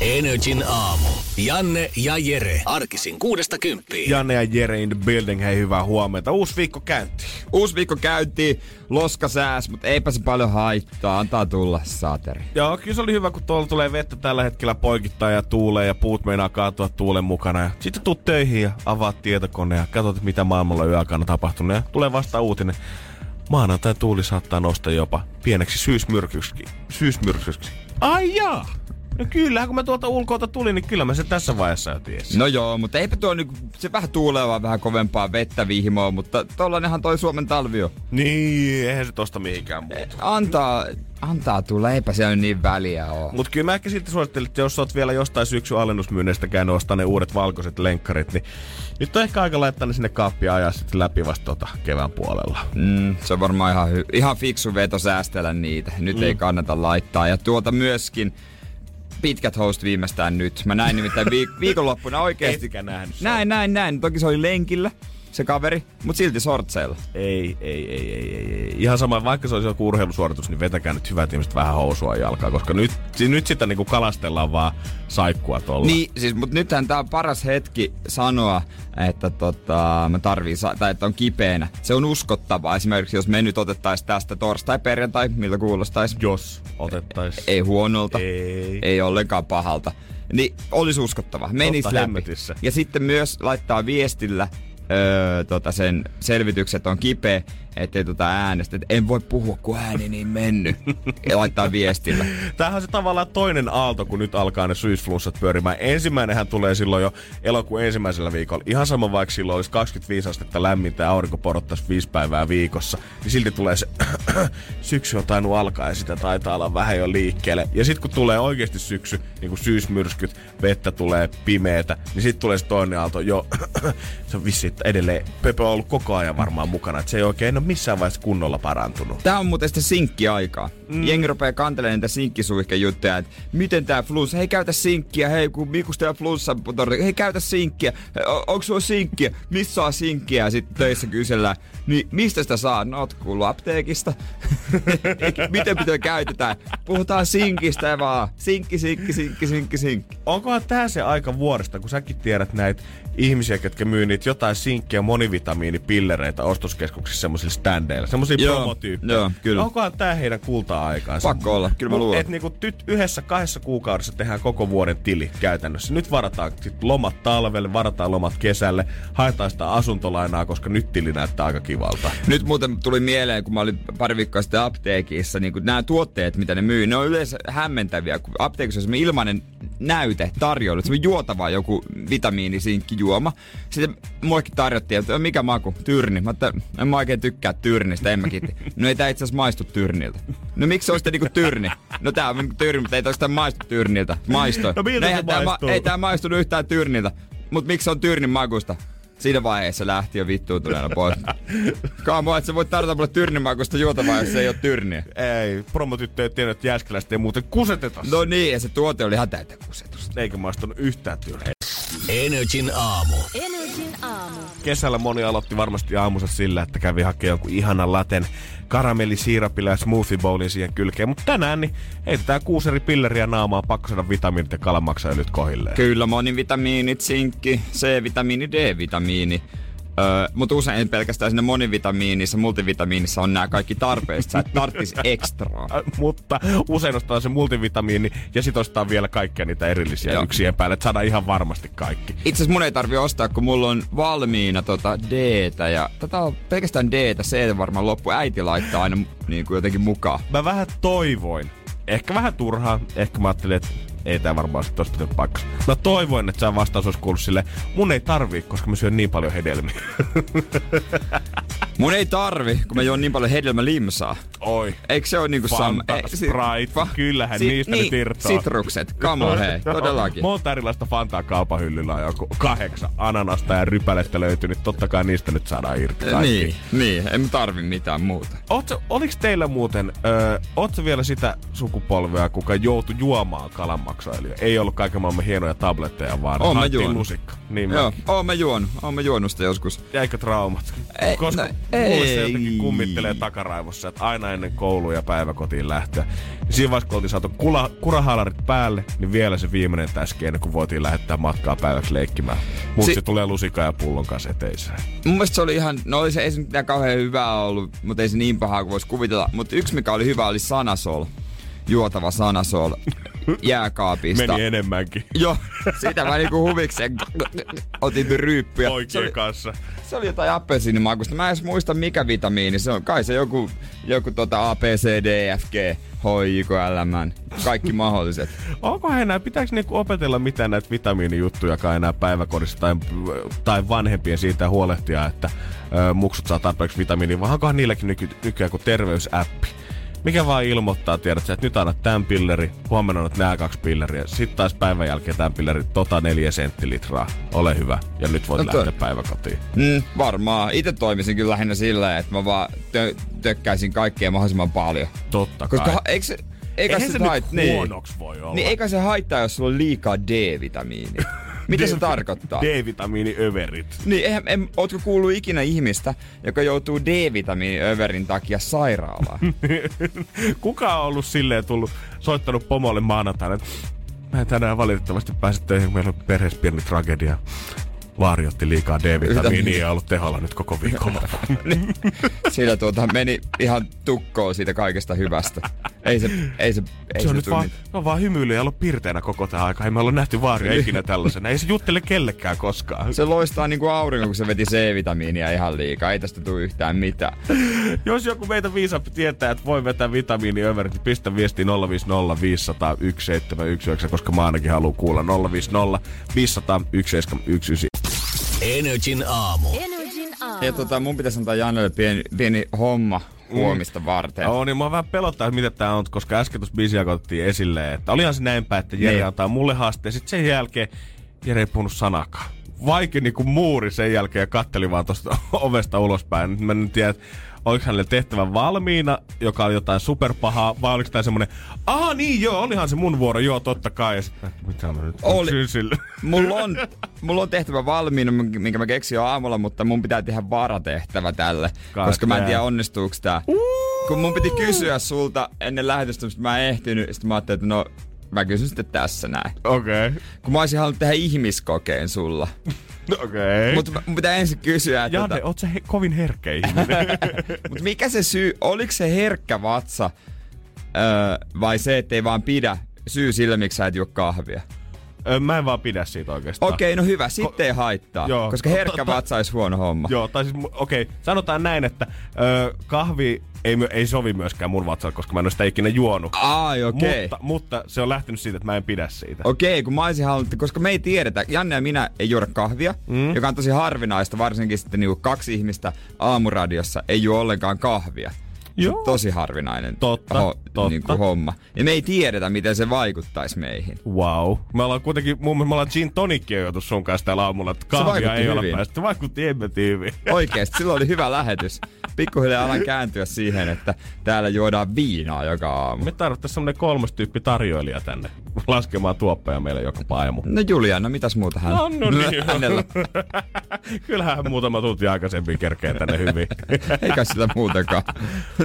Energin aamu. Janne ja Jere. Arkisin kuudesta kymppiin. Janne ja Jere in the building, hei hyvää huomenta. Uusi viikko käynti. Uusi viikko käyntiin, loska sääs, mutta eipä se paljon haittaa, antaa tulla saateri. Joo, kyllä se oli hyvä, kun tuolla tulee vettä tällä hetkellä poikittaa ja tuulee ja puut meinaa kaatua tuulen mukana. Ja sitten tuut töihin ja avaat tietokone ja katsot, mitä maailmalla on yöaikana tapahtunut. Ja tulee vasta uutinen. Maanantai tuuli saattaa nostaa jopa pieneksi syysmyrkyksi. Syysmyrkyksi. Ai jaa! No kyllä, kun mä tuolta ulkoilta tulin, niin kyllä mä se tässä vaiheessa jo tiesin. No joo, mutta eipä tuo niinku, se vähän tuulee vaan vähän kovempaa vettä vihmoa, mutta tollanenhan toi Suomen talvi on. Niin, eihän se tosta mihinkään muutu. Antaa, antaa tulla, eipä se on niin väliä oo. Mut kyllä mä ehkä sitten suosittelen, että jos oot vielä jostain syksy alennusmyynneistä käynyt ostaa ne uudet valkoiset lenkkarit, niin nyt on ehkä aika laittaa ne sinne kaappiin ja ajaa sitten läpi vasta tota kevään puolella. Mm, se on varmaan ihan, hy- ihan fiksu veto säästellä niitä. Nyt mm. ei kannata laittaa. Ja tuota myöskin, pitkät host viimeistään nyt. Mä näin nimittäin viik- viikonloppuna oikeesti. Etkä nähnyt Näin, näin, näin. Toki se oli lenkillä, se kaveri, mutta silti sortseilla. Ei, ei, ei, ei, ei, ei. Ihan sama, vaikka se olisi joku urheilusuoritus, niin vetäkää nyt hyvät ihmiset vähän housua jalkaa, koska nyt, si- nyt sitä niinku kalastellaan vaan saikkua tuolla. Niin, siis, mutta nythän tää on paras hetki sanoa, että tota, mä tarvii, sa- tai että on kipeänä. Se on uskottavaa. Esimerkiksi jos me nyt otettais tästä torstai-perjantai, miltä kuulostais. Jos otettais. Ei huonolta. Ei. Ei ollenkaan pahalta. Niin olisi uskottava. Menis Totta läpi. hemmetissä. Ja sitten myös laittaa viestillä öö, tota sen selvitykset on kipeä, ettei tota äänestä. Et en voi puhua, kun ääni niin mennyt. ja laittaa viestillä. Tämähän on se tavallaan toinen aalto, kun nyt alkaa ne syysflunssat pyörimään. Ensimmäinenhän tulee silloin jo elokuun ensimmäisellä viikolla. Ihan sama vaikka silloin olisi 25 astetta lämmintä ja aurinko porottaisi viisi päivää viikossa. Niin silti tulee se syksy on tainnut alkaa ja sitä taitaa olla vähän jo liikkeelle. Ja sitten kun tulee oikeasti syksy, niin kuin syysmyrskyt, vettä tulee pimeetä, niin sitten tulee se toinen aalto. Jo, se on vissi, että edelleen Pepe on ollut koko ajan varmaan mukana. Että se ei oikein ole missään vaiheessa kunnolla parantunut. Tää on muuten sitä sinkkiaikaa. Mm. Jengi rupeaa kantelemaan niitä sinkkisuihkejuttuja, että miten tää flunssa, hei käytä sinkkiä, hei kun Mikus teillä flunssa, hei käytä sinkkiä, o- onko sulla sinkkiä, missä saa sinkkiä, ja sitten töissä kysellään, niin mistä sitä saa, no oot kuullut apteekista, miten pitää käytetään, puhutaan sinkistä ja vaan, sinkki, sinkki, sinkki, sinkki, sinkki. Onkohan tää se aika vuodesta, kun säkin tiedät näitä ihmisiä, jotka myy niitä jotain sinkkiä monivitamiinipillereitä ostoskeskuksissa semmoisilla standeilla, semmoisilla Joo, promotyyppejä. joo, kyllä. Onkohan tää heidän kulta-aikaansa? Pakko olla, kyllä mä luulen. Että niinku tyt yhdessä kahdessa kuukaudessa tehdään koko vuoden tili käytännössä. Nyt varataan sit lomat talvelle, varataan lomat kesälle, haetaan sitä asuntolainaa, koska nyt tili näyttää aika kivalta. Nyt muuten tuli mieleen, kun mä olin pari viikkoa sitten apteekissa, niin nämä tuotteet, mitä ne myy, ne on yleensä hämmentäviä, kun apteekissa on semmoinen ilmainen näyte tarjolla, semmoinen juotava joku vitamiinisinkkijuoma. Sitten mullekin tarjottiin, että mikä maku, tyrni. Mä että en mä oikein tykkää tyrnistä, en mä kiitti. No ei tää itse asiassa maistu tyrniltä. No miksi se on sitten niinku tyrni? No tää on niinku tyrni, mutta ei tää sitä maistu tyrniltä. Maistoi. No miltä se eihän tää maistuu? ei tää maistunut yhtään tyrniltä. Mut miksi se on tyrnin makusta? Siinä vaiheessa lähti jo vittuutuneena pois. Kaamo, että sä voit tarjota mulle tyrnimakusta juotavaa, jos se ei ole tyrniä. Ei, promotyttö ei tiennyt, että Jääskeläistä ei muuten kuseteta. No niin, ja se tuote oli ihan täyttä kusetusta. Eikä maistunut yhtään tyyliä. Energin aamu. Energin aamu. Kesällä moni aloitti varmasti aamunsa sillä, että kävi hakemaan jonkun ihanan laten karamellisiirapilla ja smoothie bowlin siihen kylkeen. Mutta tänään niin heitetään kuusi eri pilleriä naamaa, pakko saada vitamiinit ja kalamaksaöljyt kohilleen. Kyllä, monivitamiinit, sinkki, C-vitamiini, D-vitamiini. Öö, mutta usein pelkästään siinä monivitamiinissa, multivitamiinissa on nämä kaikki tarpeesta. Sä et tarttis ekstraa. Mutta usein ostaa se multivitamiini ja sit ostaa vielä kaikkia niitä erillisiä Joo. yksien päälle, että saadaan ihan varmasti kaikki. Itse asiassa mun ei tarvi ostaa, kun mulla on valmiina tota D-tä ja tätä on pelkästään D-tä, C varmaan loppu. Äiti laittaa aina niin kuin jotenkin mukaan. Mä vähän toivoin, ehkä vähän turhaa, ehkä mä ajattelin, että ei tää varmaan sit tosta pitänyt paikkansa. Mä toivoin, että se vastaus olisi kuullut sille, mun ei tarvii, koska mä syön niin paljon hedelmiä. Mun ei tarvi, kun mä juon niin paljon hedelmälimsaa. Oi. Eikö se ole niinku sama? Fanta, Sprite, kyllähän niistä niin, nyt irtoaa. Sitrukset, come on hei, todellakin. Monta erilaista Fantaa kaupan hyllyllä on joku kahdeksan ananasta ja rypälettä löytyy, niin totta kai niistä nyt saadaan irti kaikki. Niin, niin, en tarvi mitään muuta. Ootko, oliks teillä muuten, öö, ootko vielä sitä sukupolvea, kuka joutui juomaan kalanmaksoiluja? Ei ollut kaiken maailman hienoja tabletteja, vaan Oon mä lusikka. Niin Joo, oon mä juonut, oon mä juonut sitä joskus. Jäikö traumat? Ei, Koska no, mulle se ei. jotenkin kummittelee takaraivossa, että aina ennen kouluja ja päiväkotiin lähtöä. Niin siinä vaiheessa, kun oltiin saatu kula, kurahalarit päälle, niin vielä se viimeinen täski ennen kuin voitiin lähettää matkaa päiväksi leikkimään. Mut Si- se tulee lusika ja pullon kanssa eteiseen. Mun mielestä se oli ihan, no oli se ei se mitään kauhean hyvää ollut, mutta ei se niin pahaa kuin voisi kuvitella. Mutta yksi mikä oli hyvä oli Sanasol. Juotava Sanasol jääkaapista. Meni enemmänkin. Joo, sitä mä niinku huvikseen otin ryyppyä. Se Oikein kanssa. se oli jotain appelsiinimakusta. Mä en edes muista mikä vitamiini se on. Kai se joku, joku tota A, B, C, D, F, G, H, I, K, L, M. Kaikki mahdolliset. Onko enää, pitääkö niinku opetella mitään näitä vitamiinijuttuja enää päiväkodissa tai, tai vanhempien siitä huolehtia, että ö, muksut saa tarpeeksi vitamiinia, vai onkohan niilläkin nyky, nykyään kuin terveysäppi? Mikä vaan ilmoittaa, tiedät että nyt annat tämän pilleri, huomenna annat nämä kaksi pilleriä, sitten taas päivän jälkeen tämän pilleri, tota neljä senttilitraa, ole hyvä, ja nyt voit No lähteä päiväkotiin. Mm, varmaan. Itse toimisin kyllä lähinnä sillä, että mä vaan tö- tökkäisin kaikkea mahdollisimman paljon. Totta Koska kai. ha- eikö se, eikä Eihän se hait- nyt huonoksi voi olla. Niin eikä se haittaa, jos sulla on liikaa D-vitamiinia. Mitä se tarkoittaa? D-vitamiiniöverit. Niin, eihän, en, ootko kuullut ikinä ihmistä, joka joutuu D-vitamiiniöverin takia sairaalaan? Kuka on ollut silleen tullut, soittanut pomolle maanantaina, että mä en tänään valitettavasti pääse töihin, meillä on perheessä pieni tragedia. Vaari otti liikaa D-vitamiinia ja ollut teholla nyt koko viikolla. Sillä tuota meni ihan tukkoon siitä kaikesta hyvästä. Ei se, ei se, ei se on se nyt vaan, no vaan hymyilyä ja ollut pirteänä koko tämä aika. Ei me olla nähty vaaria ikinä tällaisena. Ei se juttele kellekään koskaan. Se loistaa niinku aurinko, kun se veti C-vitamiinia ihan liikaa. Ei tästä tule yhtään mitään. Jos joku meitä viisaampi tietää, että voi vetää vitamiiniöverit, niin pistä viesti 050 500 1719, koska mä ainakin haluan kuulla 050 500 1719. Energin aamu. Ja tota, mun pitäisi antaa Jannelle pieni, pieni homma huomista varten. Joo, niin mä vähän pelottaa, että mitä tää on, koska äsken tuossa biisiä otettiin esille, että olihan se näinpä, että Jere Niin. antaa mulle haasteen, sitten sen jälkeen Jere ei puhunut sanakaan. Vaikka niinku muuri sen jälkeen ja katteli vaan tosta ovesta ulospäin. Nyt mä en tiedä, että oliko hänelle tehtävä valmiina, joka oli jotain superpahaa, vai oliko tää semmonen, aa niin joo, olihan se mun vuoro, joo totta kai. Mä, mitä mä nyt Oli. Mulla on, mulla on tehtävä valmiina, minkä mä keksin jo aamulla, mutta mun pitää tehdä varatehtävä tälle. God koska mä en tiedä onnistuuko tää. Kun mun piti kysyä sulta ennen lähetystä, mutta mä en ehtinyt. Sitten mä ajattelin, että no mä kysyn sitten tässä näin. Okei, okay. Kun mä olisin halunnut tehdä ihmiskokeen sulla. Okei. Mutta mä- mun pitää ensin kysyä, että Janne, tota, oot he- kovin herkkä ihminen? mut mikä se syy, oliko se herkkä vatsa öö, vai se, ettei vaan pidä syy sille, miksi sä et juo kahvia? Mä en vaan pidä siitä oikeastaan. Okei, no hyvä, sitten ei haittaa. Joo. koska herkkä vatsa olisi huono homma. Joo, tai siis, okei, okay, sanotaan näin, että ö, kahvi ei, ei sovi myöskään mun vatsalle, koska mä en ole sitä ikinä juonut. Ai, okei. Mutta, mutta se on lähtenyt siitä, että mä en pidä siitä. Okei, kun mä olisin halunnut, koska me ei tiedetä, Janne ja minä ei juoda kahvia, mm. joka on tosi harvinaista, varsinkin sitten niinku kaksi ihmistä aamuradiossa ei juo ollenkaan kahvia. Joo. tosi harvinainen Totta, totta. Niinku homma. Ja me ei tiedetä, miten se vaikuttaisi meihin. Wow. Me ollaan kuitenkin, mun mielestä me ollaan gin tonikkia joutu sun kanssa täällä aamulla, että kahvia vaikutti ei ole hyvin. päästy. Se vaikutti emmetin hyvin. Oikeesti, silloin oli hyvä lähetys. Pikkuhiljaa alan kääntyä siihen, että täällä juodaan viinaa joka aamu. Me tarvittaisiin semmonen kolmas tyyppi tarjoilija tänne laskemaan tuoppeja meille joka paamu. No Juliana, mitäs muuta hän? No, no niin. Hänellä. Kyllähän hän muutama tunti aikaisemmin kerkee tänne hyvin. Eikä sitä muutakaan.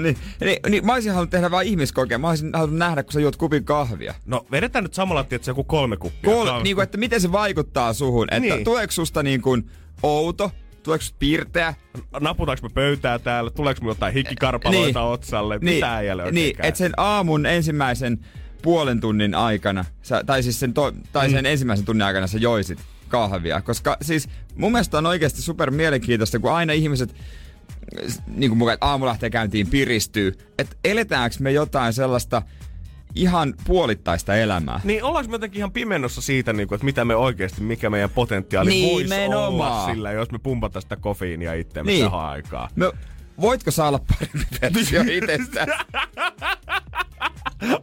niin, niin, niin, mä olisin halunnut tehdä vain ihmiskokeen. Mä olisin halunnut nähdä, kun sä juot kupin kahvia. No vedetään nyt samalla, että joku kolme kuppia. Kol, niin kuin, että miten se vaikuttaa suhun. Että Niin. tuleeko susta niin kuin outo, tuleeko pirteä? naputaanko me pöytää täällä, tuleeko me jotain hikikarpaloita niin. otsalle, niin, mitä äijälle oikein Niin, että sen aamun ensimmäisen puolen tunnin aikana, sä, tai siis sen, to, tai sen mm. ensimmäisen tunnin aikana sä joisit kahvia. Koska siis mun mielestä on oikeasti super mielenkiintoista, kun aina ihmiset niin kuin mukaan, että aamu lähtee käyntiin, piristyy. Että eletäänkö me jotain sellaista ihan puolittaista elämää? Niin ollaanko me jotenkin ihan pimennossa siitä, niin kuin, että mitä me oikeasti, mikä meidän potentiaali voisi Nimenomaan. olla sillä, jos me pumpataan sitä kofeiinia itseämme Niin. niin. tähän aikaan. Me, voitko saa olla parempi versio itsestä?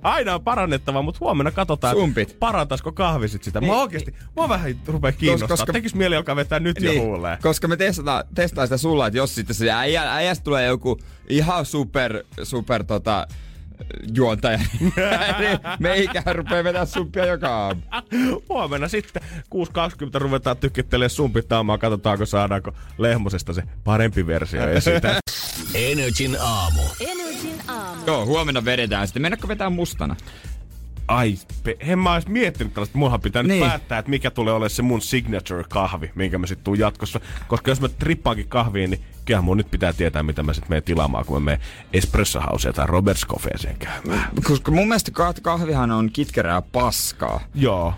Aina on parannettava, mutta huomenna katsotaan, Sumpit. parantaisiko kahvi sit sitä. Niin. Mä oikeesti, mua vähän rupee kiinnostaa. koska-. Tekis mieli alkaa vetää nyt niin. jo huuleen. koska me testataan, testaa sitä sulla, että jos sitten se äijä, äijästä tulee joku ihan super, super tota, juontaja, meikä rupeaa vetää sumpia joka aamu. Huomenna sitten 6.20 ruvetaan tykittelemään sumpittaamaan, katsotaanko saadaanko Lehmosesta se parempi versio esitä. Energin aamu. Energin aamu. Joo, huomenna vedetään sitten. Mennäkö vetää mustana? Ai, pe- en mä ois miettinyt tällaista. Munhan pitää Niin. nyt päättää, että mikä tulee olemaan se mun signature-kahvi, minkä mä sit tuun jatkossa. Koska jos mä trippaankin kahviin, niin kyllähän mun nyt pitää tietää, mitä mä sit menen tilaamaan, kun mä menen Espresso Houseen tai Roberts Coffeeseen käymään. Koska mun mielestä kah- kahvihan on kitkerää paskaa. Joo.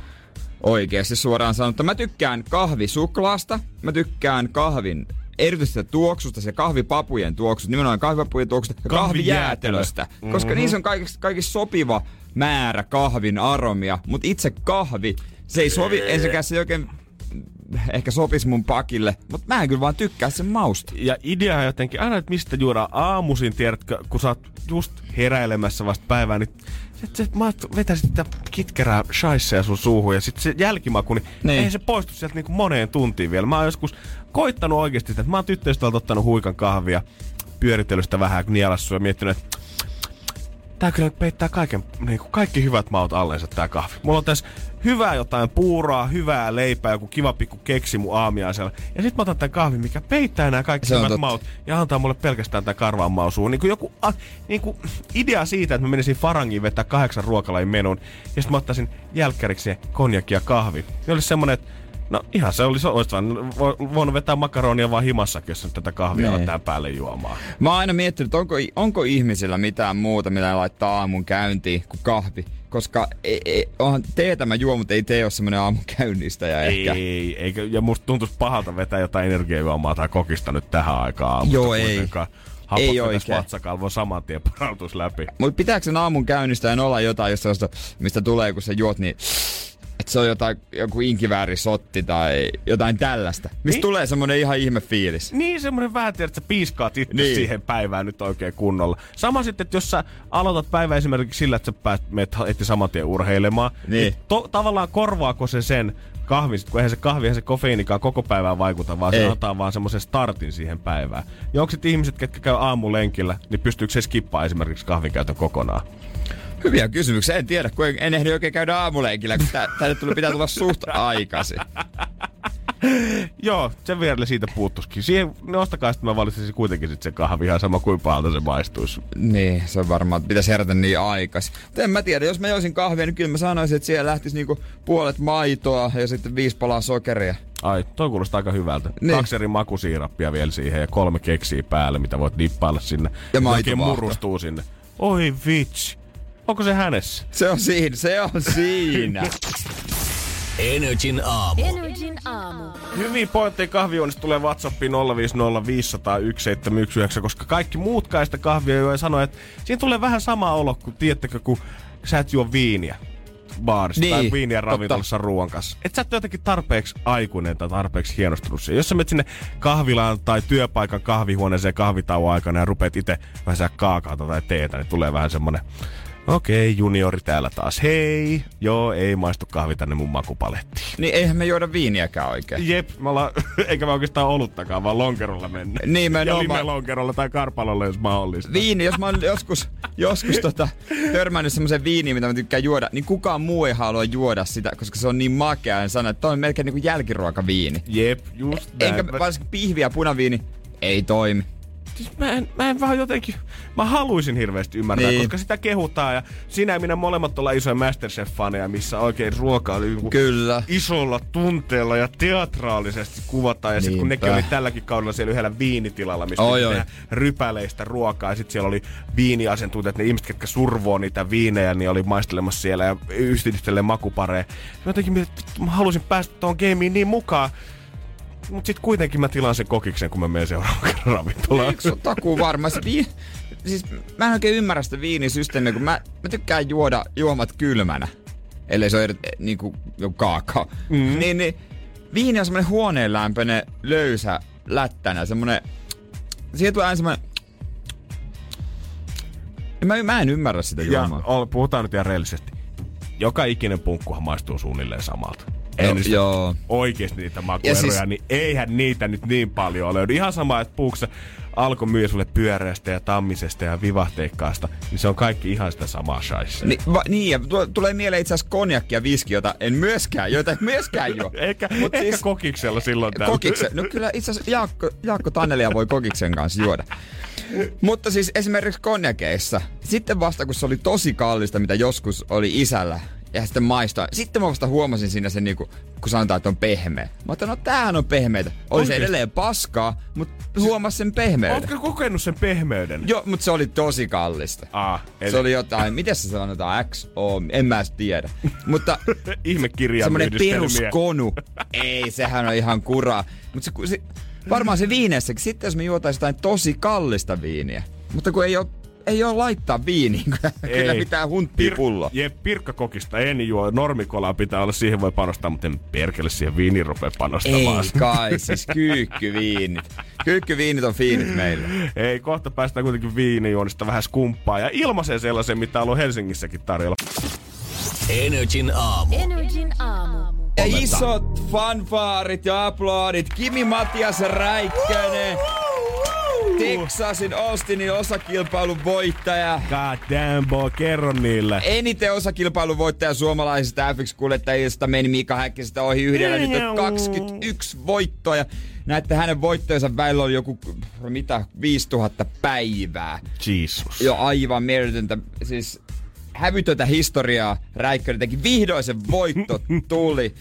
Oikeasti suoraan sanottuna. Mä tykkään kahvisuklaasta, mä tykkään kahvin erityisestä tuoksusta, se kahvipapujen tuoksusta, nimenomaan kahvipapujen tuoksusta ja kahvijäätelöstä. Kahvijäätelö. Koska niissä on kaikista, kaikista sopiva määrä kahvin aromia, mutta itse kahvi, se ei sovi, ensinnäkään se ei oikein ehkä sopisi mun pakille, mutta mä en kyllä vaan tykkää sen mausta. Ja idea on jotenkin aina, että mistä juodaan aamuisin, tiedätkö, kun sä oot just heräilemässä vasta päivään, niin sit, sit, mä vetäisit sitä kitkerää shaisseja sun suuhun ja sitten se jälkimaku, niin, Niin. ei se poistu sieltä niinku moneen tuntiin vielä. Mä oon joskus koittanut oikeasti sitä, että mä oon tyttöystävältä ottanut huikan kahvia, pyöritellyt sitä vähän nielassu ja miettinyt, että tää kyllä peittää kaiken, niin kuin kaikki hyvät maut alleensa tää kahvi. Mulla on tässä hyvää jotain puuraa, hyvää leipää, joku kiva pikku keksi mun aamiaisella. Ja sit mä otan tän kahvin, mikä peittää nämä kaikki Se hyvät totta. maut ja antaa mulle pelkästään tää karvaan mausuun. Niin kuin joku a, niin kuin idea siitä, että mä menisin Farangiin vetää kahdeksan ruokalajin menun ja sit mä ottaisin jälkkäriksi konjakki ja kahvi. Niin olisi semmonen, että No ihan se olisi, vo- voinut vetää makaronia vaan himassakin, jos nyt tätä kahvia Niin. on tähän päälle juomaan. Mä oon aina miettinyt, että onko, onko ihmisillä mitään muuta, mitä ne laittaa aamun käyntiin kuin kahvi. Koska ei, ei, onhan teetä mä juon, mutta ei tee ole semmonen aamun käynnistäjä ehkä. Ei, eikä, ja musta tuntuisi pahalta vetää jotain energiajuomaa tai kokista nyt tähän aikaan aamusta Joo, ei. Hapot Ei oikein. vatsakalvoon saman tien parautus läpi. Mutta pitääkö sen aamun käynnistäjän olla jotain, jos sellaista, mistä tulee, kun sä juot, niin että se on jotain, joku inkiväärisotti tai jotain tällaista. Mistä Niin. tulee semmonen ihan ihme fiilis. Niin semmonen vähän, tiedät, että sä piiskaat itse Niin. niin. siihen päivään nyt oikein kunnolla. Sama sitten, että jos sä aloitat päivän esimerkiksi sillä, että sä päät, meet heti saman tien urheilemaan, Niin. to, tavallaan korvaako se sen kahvin, kun eihän se kahvi, eihän se kofeiinikaan koko päivään vaikuta, vaan Ei. se antaa vaan semmoisen startin siihen päivään. Ja onko ihmiset, ketkä käy aamulenkillä, niin pystyykö se skippaa esimerkiksi kahvin käytön kokonaan? Hyviä kysymyksiä, en tiedä, kun en, en ehdi oikein käydä aamulenkillä, kun tä- tänne tuli, pitää tulla suht aikaisin. Joo, sen vielä siitä puuttuskin. Siihen nostakaa sitten mä valitsisin kuitenkin sit se kahvi ihan sama kuin pahalta se maistuisi. Niin, se on varmaan, että pitäisi herätä niin aikaisin. Mutta en mä tiedä, jos mä joisin kahvia, niin kyllä mä sanoisin, että siellä lähtisi niinku puolet maitoa ja sitten viisi palaa sokeria. Ai, toi kuulostaa aika hyvältä. Niin. Kaksi eri makusiirappia vielä siihen ja kolme keksiä päälle, mitä voit dippailla sinne. Ja maitovaahto. murustuu sinne. Oi vitsi. Onko se hänessä? Se on siinä, se on siinä. Energin aamu. Energin aamu. Hyvin pointteja kahvioinnista tulee WhatsAppiin 050501719, koska kaikki muut kai sitä kahvia jo sanoo, että siinä tulee vähän sama olo kuin, tiedättekö, kun sä et juo viiniä baarissa Niin, tai viiniä ravintolassa ruoan kanssa. Et sä et ole jotenkin tarpeeksi aikuinen tai tarpeeksi hienostunut siihen. Jos sä menet sinne kahvilaan tai työpaikan kahvihuoneeseen kahvitauon aikana ja rupeat itse vähän kaakaota tai teetä, niin tulee vähän semmonen Okei, juniori täällä taas. Hei! Joo, ei maistu kahvi tänne mun makupalettiin. niin eihän me juoda viiniäkään oikein. Jep, me ollaan, eikä me oikeastaan oluttakaan, vaan lonkerolla mennä. Nimenomaan. Ja limelonkerolla tai karpalolla, jos mahdollista. Viini, jos mä oon joskus, joskus tota, törmännyt semmoisen viiniin, mitä mä tykkään juoda, niin kukaan muu ei halua juoda sitä, koska se on niin makea. Ja sanoo, että toi on melkein niinku jälkiruokaviini. Jep, just näin. Enkä varsinkin pihvi ja punaviini ei toimi. Siis mä, en, mä en vaan jotenkin, mä haluaisin hirveästi ymmärtää, Niin. koska sitä kehutaan ja sinä ja minä molemmat ollaan isoja Masterchef-faneja, missä oikein ruoka oli niinku Kyllä. isolla tunteella ja teatraalisesti kuvataan. Ja sitten kun nekin oli tälläkin kaudella siellä yhdellä viinitilalla, mistä Oi, oi. rypäleistä ruokaa. Ja sitten siellä oli viiniasiantuntijat, ne ihmiset, ketkä survoo niitä viinejä, niin oli maistelemassa siellä ja yhdistelee makupareja. Mä jotenkin mietin, että mä halusin päästä tuohon gameen niin mukaan. Mut sit kuitenkin mä tilaan sen kokiksen, kun mä menen seuraavan kerran ravintolaan. Eikö se takuu varma? Se vii... Siis mä en oikein ymmärrä sitä viinisysteemiä, kun mä, mä tykkään juoda juomat kylmänä. Ellei se ole eri, niinku joku kaakao. Mm. Niin, niin viini on semmonen huoneenlämpöinen, löysä, lättänä, semmonen... Siihen tulee aina semmonen Mä, mä en ymmärrä sitä Ja juomaa. ol- puhutaan nyt ihan reellisesti. Joka ikinen punkkuhan maistuu suunnilleen samalta. Ei No, niistä joo. oikeesti niitä makueroja, Ja siis- niin eihän niitä nyt niin paljon löydy. Ihan sama, että puukse alkoi myydä sulle pyöreästä ja tammisesta ja vivahteikkaasta, niin se on kaikki ihan sitä samaa shaissia. Ni, va, niin, ja tu- tulee mieleen itse asiassa konjakki ja viski, jota en myöskään, joita en myöskään juo. Ehkä, Mut ehkä siis- kokiksella silloin tällä. Kokiksen. No kyllä itse asiassa Jaakko, Jaakko Tannelia voi kokiksen kanssa juoda. Mutta siis esimerkiksi konjakeissa, sitten vasta kun se oli tosi kallista, mitä joskus oli isällä, ja sitten maistaa. Sitten mä vasta huomasin siinä sen, niinku, kun sanotaan, että on pehmeä. Mä ajattelin, no tämähän on pehmeitä. Oli se edelleen paskaa, mutta huomasin sen pehmeyden. Ootko kokenut sen pehmeyden? Joo, mutta se oli tosi kallista. Ah, eli Se oli jotain, miten se sanotaan, XO, en mä edes tiedä. Mutta semmoinen yhdistelmiä. peruskonu. Ei, sehän on ihan kuraa. Mutta se, se, varmaan se viineessäkin. Sitten jos me juotais jotain tosi kallista viiniä. Mutta kun ei ole, ei ole laittaa viiniin, kyllä, kyllä mitään hunttia pulloa. Jep, pirkkakokista en juo. Normikolaa pitää olla, siihen voi panostaa, mutta en perkele siihen viiniin rupea panostamaan. Ei kai, siis kyykkyviinit. Kyykkyviinit on fiinit meillä. Ei, kohta päästään kuitenkin viinijuonista vähän skumppaa ja ilmaiseen sellaisen, mitä on ollut Helsingissäkin tarjolla. Energin aamu. Energin aamu. Ja isot fanfaarit ja aplodit. Kimi Matias Räikkönen. Texasin Austinin osakilpailun voittaja. God damn boy, kerro niille. Eniten osakilpailun voittaja suomalaisista F1-kuljettajista meni Mika Häkkisestä ohi yhdellä. Nyt on 21 voittoa ja näette hänen voittojensa välillä on joku, mitä, 5000 päivää. Jesus. Jo aivan mieletöntä, siis hävytöntä historiaa Räikkönen teki. Vihdoin se voitto tuli.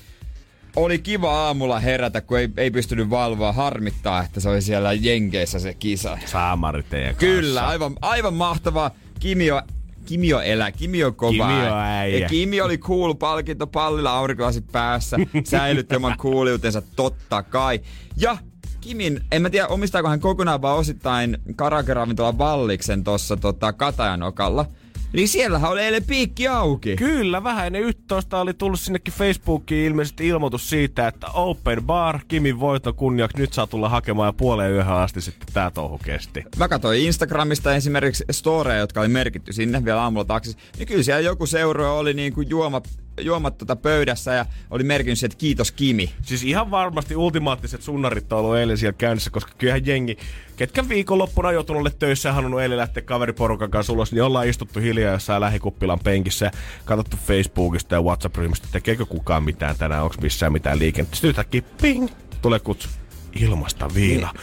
Oli kiva aamulla herätä, kun ei, ei pystynyt valvoa. Harmittaa, että se oli siellä Jenkeissä se kisa. Saamari teidän Kyllä, aivan, aivan mahtavaa. Kimi on, Kimi on elä, Kimi on kova. Kimi on äijä. Ja Kimi oli cool palkinto pallilla aurinkolasit päässä. Säilytti oman kuuliutensa totta kai. Ja Kimin, en mä tiedä omistaako hän kokonaan vai osittain karakeravintola Valliksen tuossa tota, Katajanokalla. Niin siellähän oli eilen piikki auki. Kyllä, vähän ennen 11 oli tullut sinnekin Facebookiin ilmeisesti ilmoitus siitä, että Open Bar, Kimin voiton kunniaksi, nyt saa tulla hakemaan ja puoleen yöhön asti sitten tää touhu kesti. Mä katsoin Instagramista esimerkiksi storeja, jotka oli merkitty sinne vielä aamulla taksissa. Niin kyllä siellä joku seurue oli niinku juomat, juomat tota pöydässä ja oli merkinnyt, että kiitos Kimi. Siis ihan varmasti ultimaattiset sunnarit on ollut eilen siellä käynnissä, koska kyllähän jengi, ketkä viikonloppuna on joutunut töissä ja halunnut eilen lähteä kaveriporukan kanssa ulos, niin ollaan istuttu hiljaa jossain lähikuppilan penkissä ja katsottu Facebookista ja WhatsApp-ryhmistä, tekeekö kukaan mitään tänään, onko missään mitään liikennettä. Sitten yhtäkkiä ping, tulee kutsu. Ilmasta viina.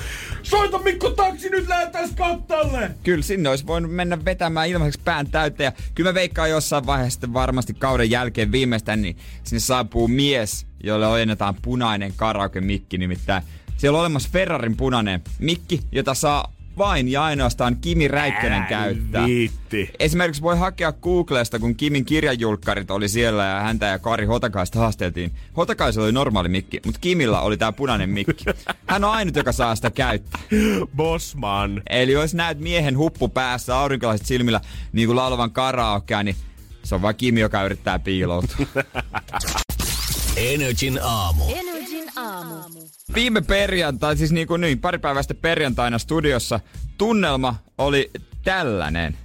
Soita Mikko taksi, nyt lähdetään kattalle! Kyllä sinne olisi voinut mennä vetämään ilmaiseksi pään täyteen. Ja kyllä mä veikkaan jossain vaiheessa varmasti kauden jälkeen viimeistään, niin sinne saapuu mies, jolle ojennetaan punainen karaoke-mikki. Nimittäin siellä on olemassa Ferrarin punainen mikki, jota saa vain ja ainoastaan Kimi Räikkönen käyttää. Viitti. Esimerkiksi voi hakea Googlesta, kun Kimin kirjajulkkarit oli siellä ja häntä ja Kari Hotakaista haasteltiin. Hotakaisella oli normaali mikki, mutta Kimillä oli tää punainen mikki. Hän on ainut, joka saa sitä käyttää. Bossman. Eli jos näet miehen huppu päässä, aurinkolaiset silmillä, niin kuin laulavan karaokea, niin se on vaan Kimi, joka yrittää piiloutua. Energin aamu. Energin aamu. Viime perjantai, siis niin kuin niin, pari päivää sitten perjantaina studiossa, tunnelma oli tällainen.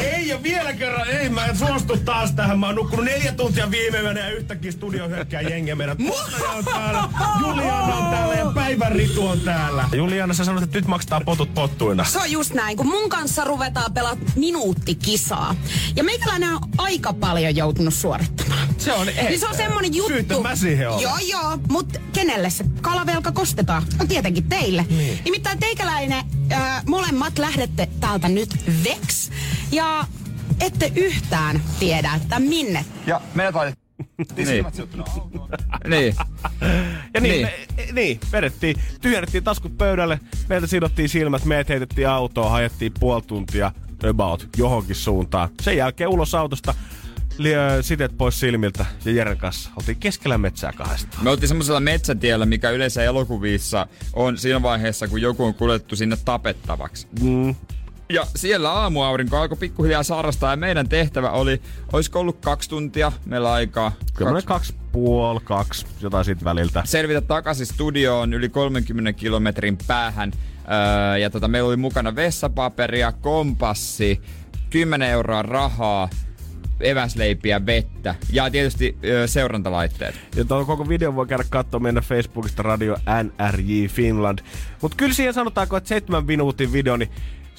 Ei, ja vielä kerran, ei mä en suostu taas tähän. Mä oon nukkunut neljä tuntia viime yönä ja yhtäkkiä studio hyökkää jengiä meidän. Tuottaja on täällä, Juliana on täällä ja päivän Ritu on täällä. Juliana, sä sanoit, että nyt maksetaan potut pottuina. Se on just näin, kun mun kanssa ruvetaan pelaa minuuttikisaa. Ja meikäläinen on aika paljon joutunut suorittamaan. Se on, ei, Niin se on semmonen juttu. Syytön mä siihen olen. Joo, joo. Mutta kenelle se kalavelka kostetaan? No tietenkin teille. Niin. Nimittäin teikäläinen, äh, molemmat lähdette täältä nyt veks. Ja ette yhtään tiedä, että minne. Ja meidät laitettiin niin. niin. Ja niin, Niin. Me, niin vedettiin, tyhjennettiin taskut pöydälle, meiltä sidottiin silmät, meidät heitettiin autoon, hajettiin puoli tuntia about johonkin suuntaan. Sen jälkeen ulos autosta, sitet pois silmiltä ja Jeren kanssa. Oltiin keskellä metsää kahdestaan. Me oltiin semmoisella metsätiellä, mikä yleensä elokuvissa on siinä vaiheessa, kun joku on kuljettu sinne tapettavaksi. Mm. Ja siellä aamuaurinko alkoi pikkuhiljaa sarastaa ja meidän tehtävä oli, olisiko ollut kaksi tuntia meillä aikaa. Kyllä kaksi puoli, kaksi, jotain siitä väliltä. Selvitä takaisin studioon yli 30 kilometrin päähän Öö, ja tota, meillä oli mukana vessapaperia, kompassi, 10 euroa rahaa, eväsleipiä, vettä ja tietysti ö, seurantalaitteet. Ja tuon koko video voi käydä katsoa meidän Facebookista Radio NRJ Finland. Mutta kyllä siihen sanotaanko, että seitsemän minuutin video, niin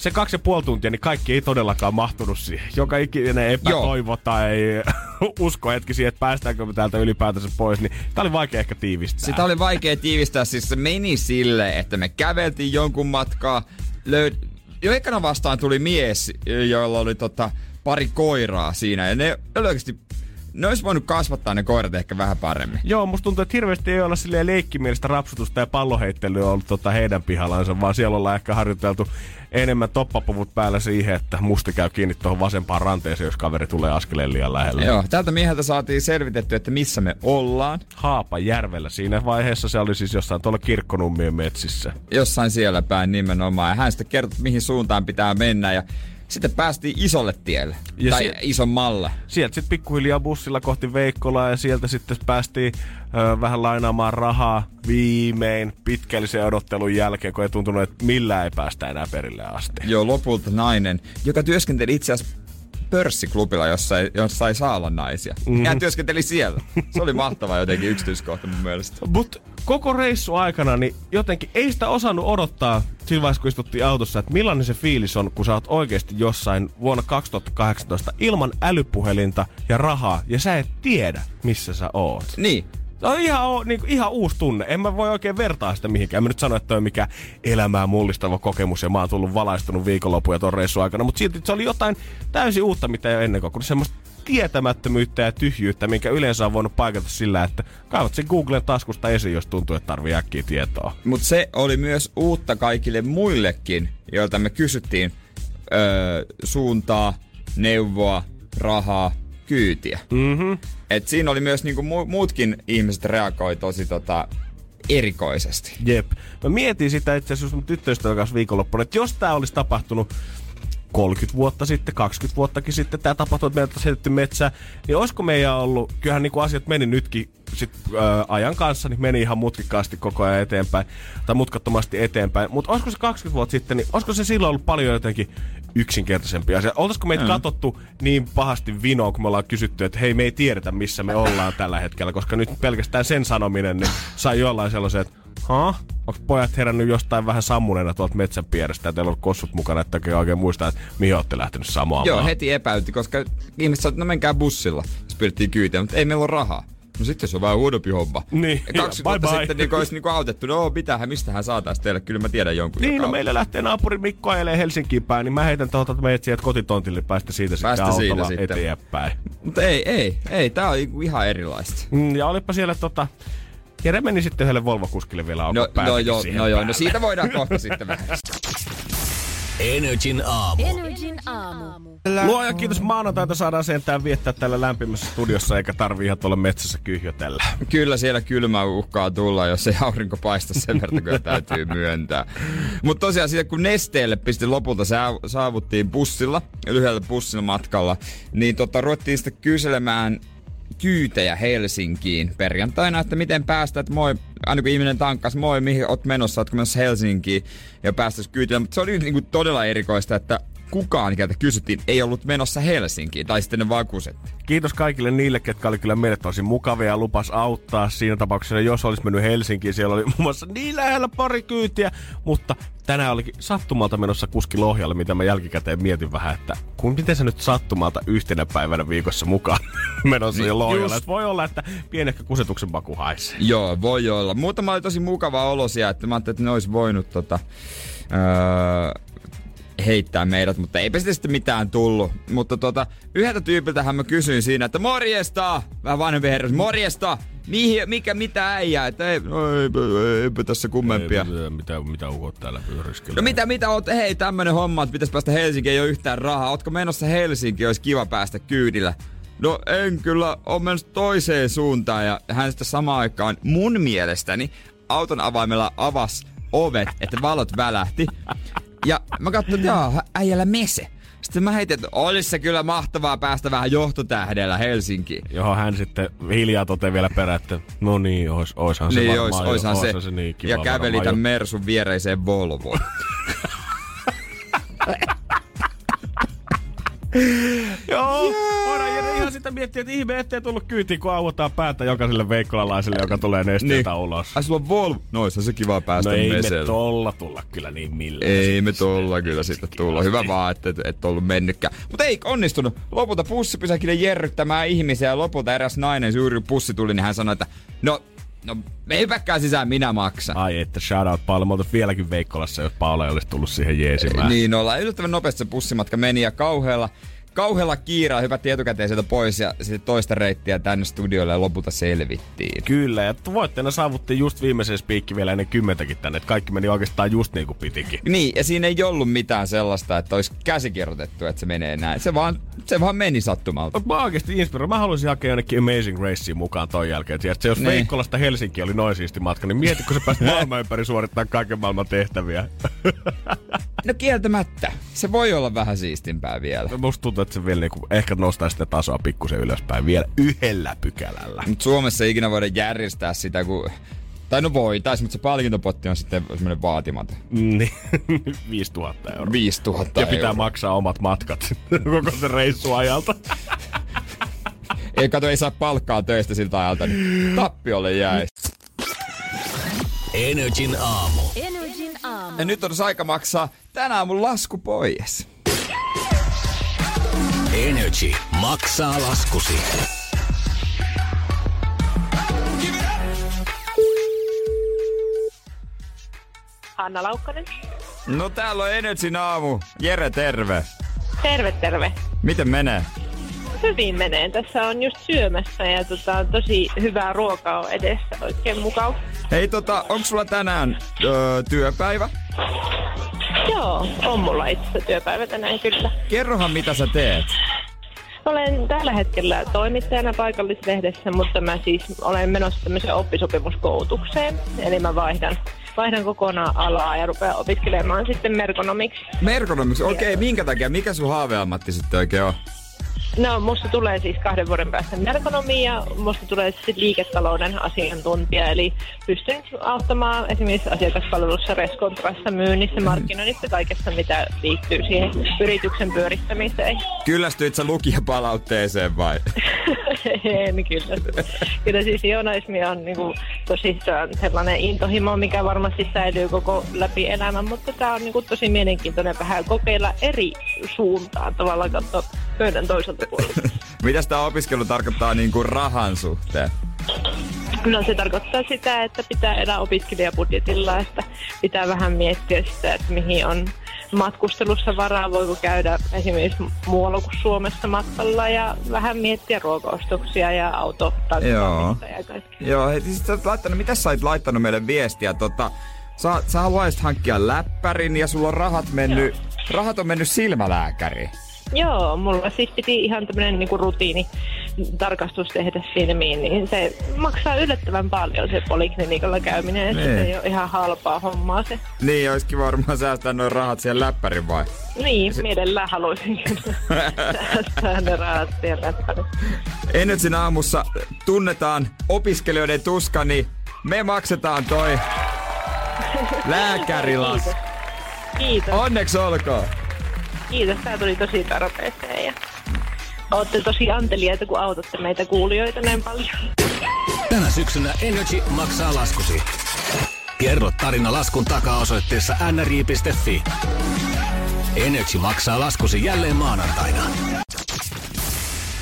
se kaksi ja puoli tuntia, niin kaikki ei todellakaan mahtunut siihen. Joka ikinen epätoivo tai usko hetki siihen, että päästäänkö me täältä ylipäätänsä pois, niin tää oli vaikea ehkä tiivistää. Sitä oli vaikea tiivistää, siis se meni sille, että me käveltiin jonkun matkaa, löyd... jo ekana vastaan tuli mies, jolla oli tota, pari koiraa siinä, ja ne oikeasti ne olisi voinut kasvattaa ne koirat ehkä vähän paremmin. Joo, musta tuntuu, että hirveästi ei olla silleen leikkimielistä rapsutusta ja palloheittelyä ollut tota heidän pihallansa, vaan siellä ollaan ehkä harjoiteltu enemmän toppapuvut päällä siihen, että musti käy kiinni tuohon vasempaan ranteeseen, jos kaveri tulee askeleen liian lähelle. Joo, tältä mieheltä saatiin selvitetty, että missä me ollaan. Haapajärvellä. Siinä vaiheessa se oli siis jossain tuolla kirkkonummien metsissä. Jossain siellä päin nimenomaan. Ja hän sitten kertoi, mihin suuntaan pitää mennä. Ja sitten päästiin isolle tielle. Ja tai si- isommalle. Sieltä sitten pikkuhiljaa bussilla kohti Veikkolaa ja sieltä sitten päästiin ö, vähän lainaamaan rahaa viimein pitkällisen odottelun jälkeen, kun ei tuntunut, että millään ei päästä enää perille asti. Joo, lopulta nainen, joka työskenteli itse asiassa pörssiklubilla, jossa ei, jossa ei saa olla naisia. Mm-hmm. Hän työskenteli siellä. Se oli mahtava jotenkin yksityiskohta mun mielestä. Mut koko reissu aikana, niin jotenkin ei sitä osannut odottaa siinä vaiheessa, kun istuttiin autossa, että millainen se fiilis on, kun sä oot oikeasti jossain vuonna 2018 ilman älypuhelinta ja rahaa, ja sä et tiedä, missä sä oot. Niin. Se on ihan, niin kuin, ihan uusi tunne. En mä voi oikein vertaa sitä mihinkään. En mä nyt sano, että toi on mikä elämää mullistava kokemus ja mä oon tullut valaistunut viikonloppuja ton reissun aikana. Mutta silti se oli jotain täysin uutta, mitä ei ole ennen kokenut. Semmoista tietämättömyyttä ja tyhjyyttä, minkä yleensä on voinut paikata sillä, että kaivat sen Googlen taskusta esiin, jos tuntuu, että tarvii äkkiä tietoa. Mutta se oli myös uutta kaikille muillekin, joilta me kysyttiin öö, suuntaa, neuvoa, rahaa, kyytiä. Mm-hmm. Et siinä oli myös niinku mu- muutkin ihmiset reagoi tosi tota, erikoisesti. Jep. Mä mietin sitä itse asiassa mun tyttöystävän kanssa viikonloppuna, että jos tää olisi tapahtunut 30 vuotta sitten, 20 vuottakin sitten tämä tapahtui, että meiltä on heitetty metsää, niin olisiko meidän ollut, kyllähän niin kuin asiat meni nytkin sit, ää, ajan kanssa, niin meni ihan mutkikkaasti koko ajan eteenpäin, tai mutkattomasti eteenpäin, mutta olisiko se 20 vuotta sitten, niin olisiko se silloin ollut paljon jotenkin yksinkertaisempi asia. Oltaisiko meitä mm. katsottu niin pahasti vinoon, kun me ollaan kysytty, että hei, me ei tiedetä, missä me ollaan tällä hetkellä, koska nyt pelkästään sen sanominen, niin sai jollain sellaisen, että ha? Onko pojat herännyt jostain vähän sammuneena tuolta metsän pierestä ja teillä on kossut mukana, että oikein muistaa, että mihin olette lähtenyt samaan Joo, heti epäytti, koska ihmiset sanoivat, että no menkää bussilla, jos pyrittiin kyytiä, mutta ei meillä ole rahaa. No sitten se on vähän huonompi homma. Niin, ja kaksi bye vuotta bye. sitten niin olisi niin autettu, no mitähän, mistähän saataisiin teille, kyllä mä tiedän jonkun. Niin, no on- meillä lähtee naapuri Mikko ajelee Helsinkiin päin, niin mä heitän tuolta meidät sieltä kotitontille päästä siitä Päästä sitten siitä autolla sitten. eteenpäin. Mutta ei, ei, ei, tää on ihan erilaista. Mm, ja olipa siellä tota... Jere meni sitten yhdelle Volvo-kuskille vielä auki No, no joo, no joo, no siitä voidaan kohta sitten vähän. Energin aamu. Energin aamu. Luoja kiitos maanantaita saadaan sentään viettää täällä lämpimässä studiossa, eikä tarvii ihan tuolla metsässä kyhjötellä. Kyllä siellä kylmä uhkaa tulla, jos ei aurinko paista sen verran, kun täytyy myöntää. Mutta tosiaan siitä, kun nesteelle pisti lopulta saav- saavuttiin bussilla, lyhyellä bussin matkalla, niin tota, ruvettiin sitten kyselemään kyytejä Helsinkiin perjantaina, että miten päästä, että moi, aina kun ihminen tankkas, moi, mihin oot menossa, ootko menossa Helsinkiin ja päästäis kyytille. Mutta se oli niinku todella erikoista, että kukaan, keltä kysyttiin, ei ollut menossa Helsinkiin, tai sitten ne vakuusetti. Kiitos kaikille niille, ketkä oli kyllä meille tosi mukavia ja lupas auttaa siinä tapauksessa, jos olisi mennyt Helsinkiin. Siellä oli muun muassa niin lähellä pari kyytiä, mutta tänään olikin sattumalta menossa kuski Lohjalle, mitä mä jälkikäteen mietin vähän, että kun miten sä nyt sattumalta yhtenä päivänä viikossa mukaan menossa Niin, jo Lohjalle. just. Voi olla, että pienehkö kusetuksen maku haisee. Joo, voi olla. Muutama oli tosi mukava olo siellä, että mä ajattelin, että ne olisi voinut tota, öö, heittää meidät, mutta eipä siitä sitten mitään tullut. Mutta tota, yhdeltä tyypiltähän mä kysyin siinä, että morjesta! Vähän vanhempi herra, morjesta! Mihin, mikä, mitä äijää? Että ei, no, eipä, eipä tässä kummempia. Ei, mitä, mitä ukot täällä pyöriskelee? No mitä, mitä oot, hei tämmönen homma, että pitäisi päästä Helsinkiin, ei ole yhtään rahaa. Ootko menossa Helsinkiin, olisi kiva päästä kyydillä. No en kyllä, on menossa toiseen suuntaan ja hän sitten samaan aikaan mun mielestäni auton avaimella avas ovet, että valot välähti. Ja mä katsoin, että jaa, äijällä mese. Sitten mä heitin, että olisi se kyllä mahtavaa päästä vähän johtotähdellä Helsinkiin. Johon hän sitten hiljaa toteaa vielä perään, että no niin, ois, oishan se Niin, varmaan. ois, oishan se. oishan niin kiva ja käveli tämän. Mersun viereiseen Volvoon. Joo, voidaan Jere ihan sitä miettiä, että ihme ettei tullut kyytiin, kun auotaan päätä jokaiselle veikkolalaiselle, joka tulee nesteeltä Niin. ulos. Ai sulla on Volvo. No se kiva päästä No ei me meselle. tolla tulla kyllä niin millään. Ei me tuolla kyllä sitten tulla. Hyvä vaan, että et, et ollut mennytkään. Mutta ei onnistunut. Lopulta bussipysäkille jerryttämään ihmisiä ja lopulta eräs nainen, juuri kun pussi tuli, niin hän sanoi, että no, no me hypäkkää sisään, minä maksan. Ai että shout out Paula, me oltais vieläkin Veikkolassa, jos Paula ei olisi tullut siihen jeesimään. Niin ollaan. Yllättävän nopeasti se bussimatka meni ja kauhealla, kauhealla kiiraa hypättiin etukäteen sieltä pois ja sitten toista reittiä tänne studiolle ja lopulta selvittiin. Kyllä, ja voitteena saavuttiin just viimeisen spiikki vielä ennen kymmentäkin tänne, että kaikki meni oikeastaan just niin kuin pitikin. Niin, ja siinä ei ollut mitään sellaista, että olisi käsikirjoitettu, että se menee näin. Se vaan, se vaan meni sattumalta. Mä oikeesti inspiro. Mä haluaisin hakea jonnekin Amazing Raceen mukaan ton jälkeen. Tiedätkö, jos Niin. Veikkolasta Helsinki oli noin siisti matka, niin mieti, kun sä pääsit maailman ympäri suorittaa kaiken maailman tehtäviä. No kieltämättä. Se voi olla vähän siistimpää vielä. Musta tuntuu, että se vielä niinku, ehkä nostaa sitä tasoa pikkusen ylöspäin vielä yhdellä pykälällä. Mutta Suomessa ei ikinä voida järjestää sitä, kun... Tai no voitais, mutta se palkintopotti on sitten semmoinen vaatimaton. Niin, 5000 euroa. 5000 Ja pitää euroa. maksaa omat matkat koko sen reissu ajalta. Ei kato, ei saa palkkaa töistä siltä ajalta, niin tappiolle jäi. Energin aamu. Ja nyt on aika maksaa tänään mun lasku pois. Energy maksaa laskusi. Hanna Laukkanen. No täällä on Energyn aamu. Jere, terve. Terve, terve. Miten menee? Hyvin menee. Tässä on just syömässä ja tota, tosi hyvää ruokaa on edessä. Oikein mukava. Hei tota, onko sulla tänään öö, työpäivä? Joo, on mulla itse asiassa työpäivä tänään kyllä. Kerrohan mitä sä teet. Olen tällä hetkellä toimittajana paikallislehdessä, mutta mä siis olen menossa tämmöiseen oppisopimuskoulutukseen. Eli mä vaihdan, vaihdan kokonaan alaa ja rupean opiskelemaan sitten merkonomiksi. Merkonomiksi, okei, minkä takia? Mikä sun haaveammatti sitten oikein on? No, musta tulee siis kahden vuoden päästä merkonomi ja musta tulee siis liiketalouden asiantuntija. Eli pystyn auttamaan esimerkiksi asiakaspalvelussa, reskontrassa, myynnissä, markkinoinnissa, kaikessa mitä liittyy siihen yrityksen pyörittämiseen. Kyllästyit sä lukijapalautteeseen vai? en kyllä. Kyllä siis journalismi on niinku tosissaan sellainen intohimo, mikä varmasti säilyy koko läpi elämän, mutta tämä on niinku tosi mielenkiintoinen vähän kokeilla eri suuntaan tavallaan katsoa pöydän toiselta puolelta. Mitä tämä opiskelu tarkoittaa niin kuin rahan suhteen? No se tarkoittaa sitä, että pitää elää opiskelijabudjetilla, että pitää vähän miettiä sitä, että mihin on matkustelussa varaa, voiko käydä esimerkiksi muualla kuin Suomessa matkalla ja vähän miettiä ruokaostoksia ja auto Joo. ja kaikkea. Joo, siis sä laittanut, mitä sä oot laittanut meille viestiä? Tota, sä, sä haluaisit hankkia läppärin ja sulla on rahat mennyt, rahat on mennyt silmälääkäriin. Joo, mulla siis piti ihan tämmönen niinku rutiini tarkastus tehdä silmiin, niin se maksaa yllättävän paljon se poliklinikalla käyminen, että Niin. se ei ole ihan halpaa hommaa se. Niin, olisikin varmaan säästää noin rahat siihen läppärin vai? Niin, mielellään haluaisin säästää ne rahat siellä. Energyn aamussa tunnetaan opiskelijoiden tuska, niin me maksetaan toi lääkärilas. Kiitos. Kiitos, Onneksi olkoon. Kiitos. Tää tuli tosi tarpeeseen ja ootte tosi anteliaita, kun autatte meitä kuulijoita näin paljon. Tänä syksynä Energy maksaa laskusi. Kerro tarina laskun takaa osoitteessa nri.fi. Energy maksaa laskusi jälleen maanantaina.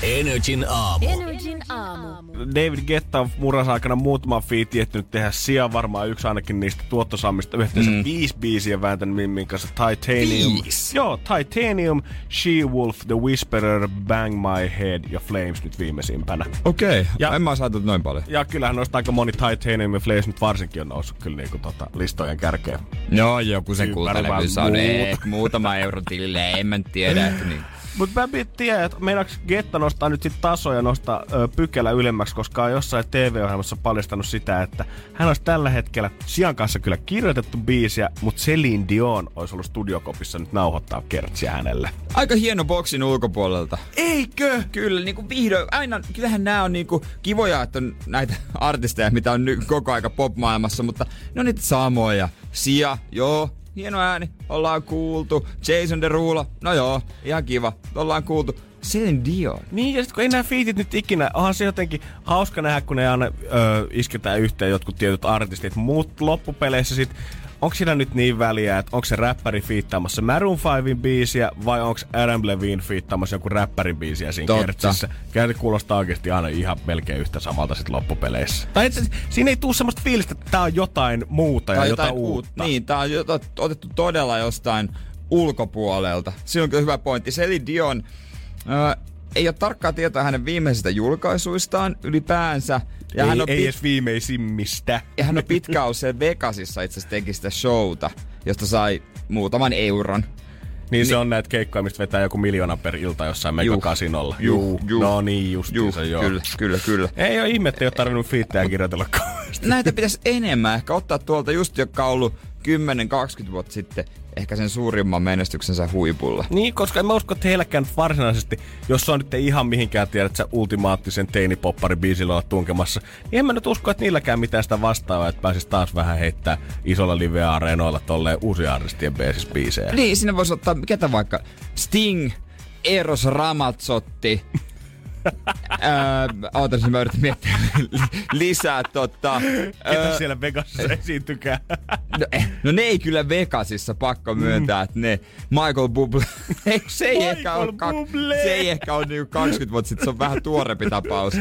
Energin aamu. Energin aamu. David Getta on muransa aikana muutaman fiitin ehtinyt tehdä sijaan varmaan yksi ainakin niistä tuottosammista. Yhteensä mm. viisi biisiä vääntänyt Mimmin kanssa. Titanium. Viisi? Joo, Titanium, She-Wolf, The Whisperer, Bang My Head ja Flames nyt viimeisimpänä. Okei, Ja- ja en mä saatu noin paljon. Ja kyllähän noista aika moni Titanium ja Flames nyt varsinkin on noussut kyllä niinku tota listojen kärkeen. Joo, joku sen kultalevy eh, muutama euro tilille, en mä tiedä. Että niin. Mutta mä en tiedä, että meinaako Getta nostaa nyt sit tasoja ja nostaa ö, pykälä ylemmäksi, koska on jossain TV-ohjelmassa paljastanut sitä, että hän olisi tällä hetkellä Sian kanssa kyllä kirjoitettu biisiä, mutta Celine Dion olisi ollut studiokopissa nyt nauhoittaa kertsiä hänelle. Aika hieno boksin ulkopuolelta. Eikö? Kyllä, niin kuin vihdoin, aina, kyllähän nämä on niin kuin kivoja, että on näitä artisteja, mitä on nyt koko aika pop-maailmassa, mutta ne on niitä samoja. Sia, joo, hieno ääni, ollaan kuultu. Jason Derulo, no joo, ihan kiva, ollaan kuultu. Celine Dion. Niin, ja sit kun ei nämä fiitit nyt ikinä, onhan se jotenkin hauska nähdä, kun ne aina ö, isketään yhteen jotkut tietyt artistit, mutta loppupeleissä sit onko siinä nyt niin väliä, että onko se räppäri fiittaamassa Maroon 5 biisiä vai onko Adam Levine fiittaamassa joku räppärin biisiä siinä Totta. kertsissä? Kyllä se kuulostaa oikeasti aina ihan melkein yhtä samalta sit loppupeleissä. Tai että siinä ei tule semmoista fiilistä, että tää on jotain muuta ja Tai jotain, uutta. Niin, tää on jota, otettu todella jostain ulkopuolelta. Se on kyllä hyvä pointti. Celine Dion äh, ei ole tarkkaa tietoa hänen viimeisistä julkaisuistaan ylipäänsä. Ja ei, hän on ei pit- edes viimeisimmistä. Ja hän on ollut siellä Vegasissa itse asiassa teki sitä showta, josta sai muutaman euron. Niin, se on näitä keikkoja, mistä vetää joku miljoona per ilta jossain megakasinolla. Juh, juh. No niin, justiinsa joo. kyllä, kyllä, kyllä. Ei ole ihme, että ei ole tarvinnut fiittejä kirjoitella kauheasti. Näitä pitäisi enemmän ehkä ottaa tuolta just, joka on ollut 10-20 vuotta sitten ehkä sen suurimman menestyksensä huipulla. Niin, koska en mä usko, että heilläkään varsinaisesti, jos on nyt ei ihan mihinkään tiedät sä ultimaattisen teinipoppari biisillä olla tunkemassa, niin en mä nyt usko, että niilläkään mitään sitä vastaavaa, että pääsis taas vähän heittää isolla live-areenoilla tolleen uusia artistien biisejä. Niin, sinne voisi ottaa ketä vaikka Sting, Eros Ramazzotti, öö, ootas, mä yritän miettiä li- lisää tota... Ketä öö, siellä Vegasissa esiintykää? No, eh, no ne ei kyllä Vegasissa pakko myöntää, että ne Michael Bublé, ei, se ei Michael ehkä ole, Bublé. se ei ehkä ole niinku 20 vuotta sitten, se on vähän tuorempi tapaus.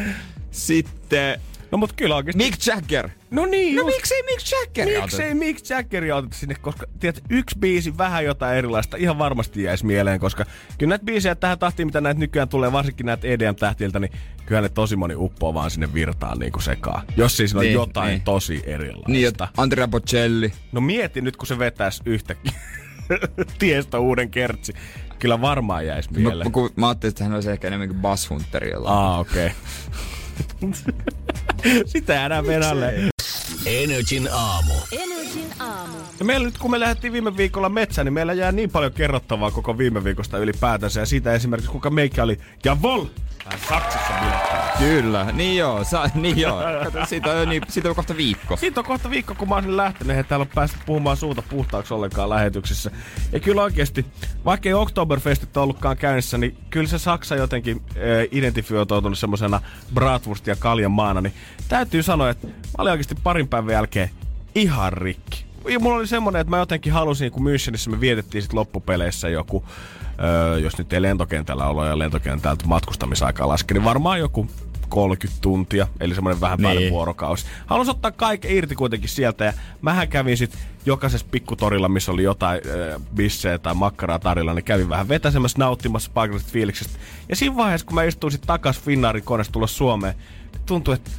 Sitten No mut kyllä oikeesti. Mick Jagger. No niin, No just. miksei Mick Jagger Miksei Mick Jaggeria oteta sinne, koska tiedät, yksi biisi vähän jotain erilaista ihan varmasti jäisi mieleen, koska kyllä näitä biisejä tähän tahtiin, mitä näitä nykyään tulee, varsinkin näitä EDM-tähtiltä, niin kyllä ne tosi moni uppoo vaan sinne virtaan niin kuin sekaan. Jos siis on Niin, jotain niin. tosi erilaista. Niin, että Andrea Bocelli. No mieti nyt, kun se vetäisi yhtäkkiä tiestä uuden kertsi. Kyllä varmaan jäisi Mä, mieleen. kun, mä ajattelin, että hän olisi ehkä enemmänkin Bass Hunterilla. Aa, okei. Sitä jäädään venalle. Energin aamu. Energin aamu. Ja meillä nyt, kun me lähdettiin viime viikolla metsään, niin meillä jää niin paljon kerrottavaa koko viime viikosta ylipäätänsä. Ja siitä esimerkiksi, kuka meikä oli. Javol! Vähän Saksassa bilettää. Kyllä, niin joo, sa, niin joo. Kato, siitä, on, niin, siitä on kohta viikko. Siitä on kohta viikko, kun mä oon lähtenyt, eihän täällä ole päästy puhumaan suuta puhtaaksi ollenkaan lähetyksissä. Ja kyllä oikeasti, vaikka ei Oktoberfestit ollutkaan käynnissä, niin kyllä se Saksa jotenkin äh, identifioitunut semmoisena bratwurst ja kaljan maana, niin täytyy sanoa, että mä olin oikeasti parin päivän jälkeen ihan rikki. Ja mulla oli semmonen, että mä jotenkin halusin, kun Münchenissä me vietettiin sit loppupeleissä joku, öö, jos nyt ei lentokentällä olla ja lentokentältä matkustamisaikaa laske, niin varmaan joku 30 tuntia, eli semmoinen vähän päälle Niin. vuorokausi. Halusin ottaa kaiken irti kuitenkin sieltä ja mähän kävin sit jokaisessa pikkutorilla, missä oli jotain äh, bissejä tai makkaraa tarjolla, niin kävin vähän vetäsemässä, nauttimassa paikallisesta fiiliksestä. Ja siinä vaiheessa, kun mä istuin sit takas Finnaarin koneesta tulla Suomeen, niin tuntui, että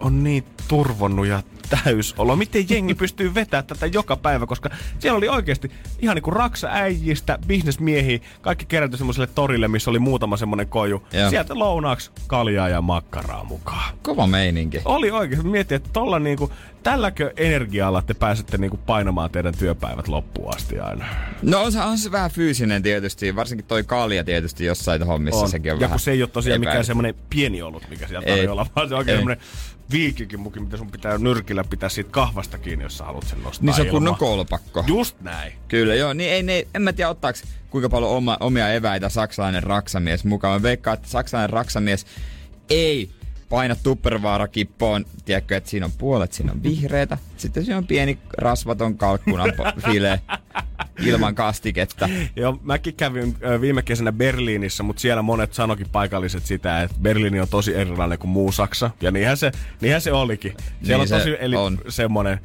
on niin turvonnut ja täysolo. Miten jengi pystyy vetämään tätä joka päivä, koska siellä oli oikeasti ihan niinku raksa äijistä, bisnesmiehiä, kaikki kerätty semmoiselle torille, missä oli muutama semmonen koju. Joo. Sieltä lounaaksi kaljaa ja makkaraa mukaan. Kova meininki. Oli oikeasti, mietin, että tolla niinku, tälläkö energialla te pääsette niinku painamaan teidän työpäivät loppuun asti aina. No on se, on se vähän fyysinen tietysti, varsinkin toi kalja tietysti jossain hommissa sekin on ja vähän kun se ei ole tosiaan mikään epäily. semmonen pieni olut, mikä siellä tarjolla, vaan se on oikein Ei. Semmonen viikikin mukin, mitä sun pitää nyrkillä pitää siitä kahvasta kiinni, jos sä haluat sen nostaa Niin se on kunnon kolpakko. Just näin. Kyllä, joo. Niin ei, ne, en mä tiedä ottaaks kuinka paljon oma, omia eväitä saksalainen raksamies mukaan. Mä veikkaan, että saksalainen raksamies ei paina tuppervaarakippoon. Tiedätkö, että siinä on puolet, siinä on vihreitä. Sitten siinä on pieni rasvaton kalkkunafile ilman kastiketta. Joo, mäkin kävin viime kesänä Berliinissä, mutta siellä monet sanokin paikalliset sitä, että Berliini on tosi erilainen kuin muu Saksa. Ja niinhän se, niinhän se olikin. Siellä Niin on se tosi eli on. semmonen,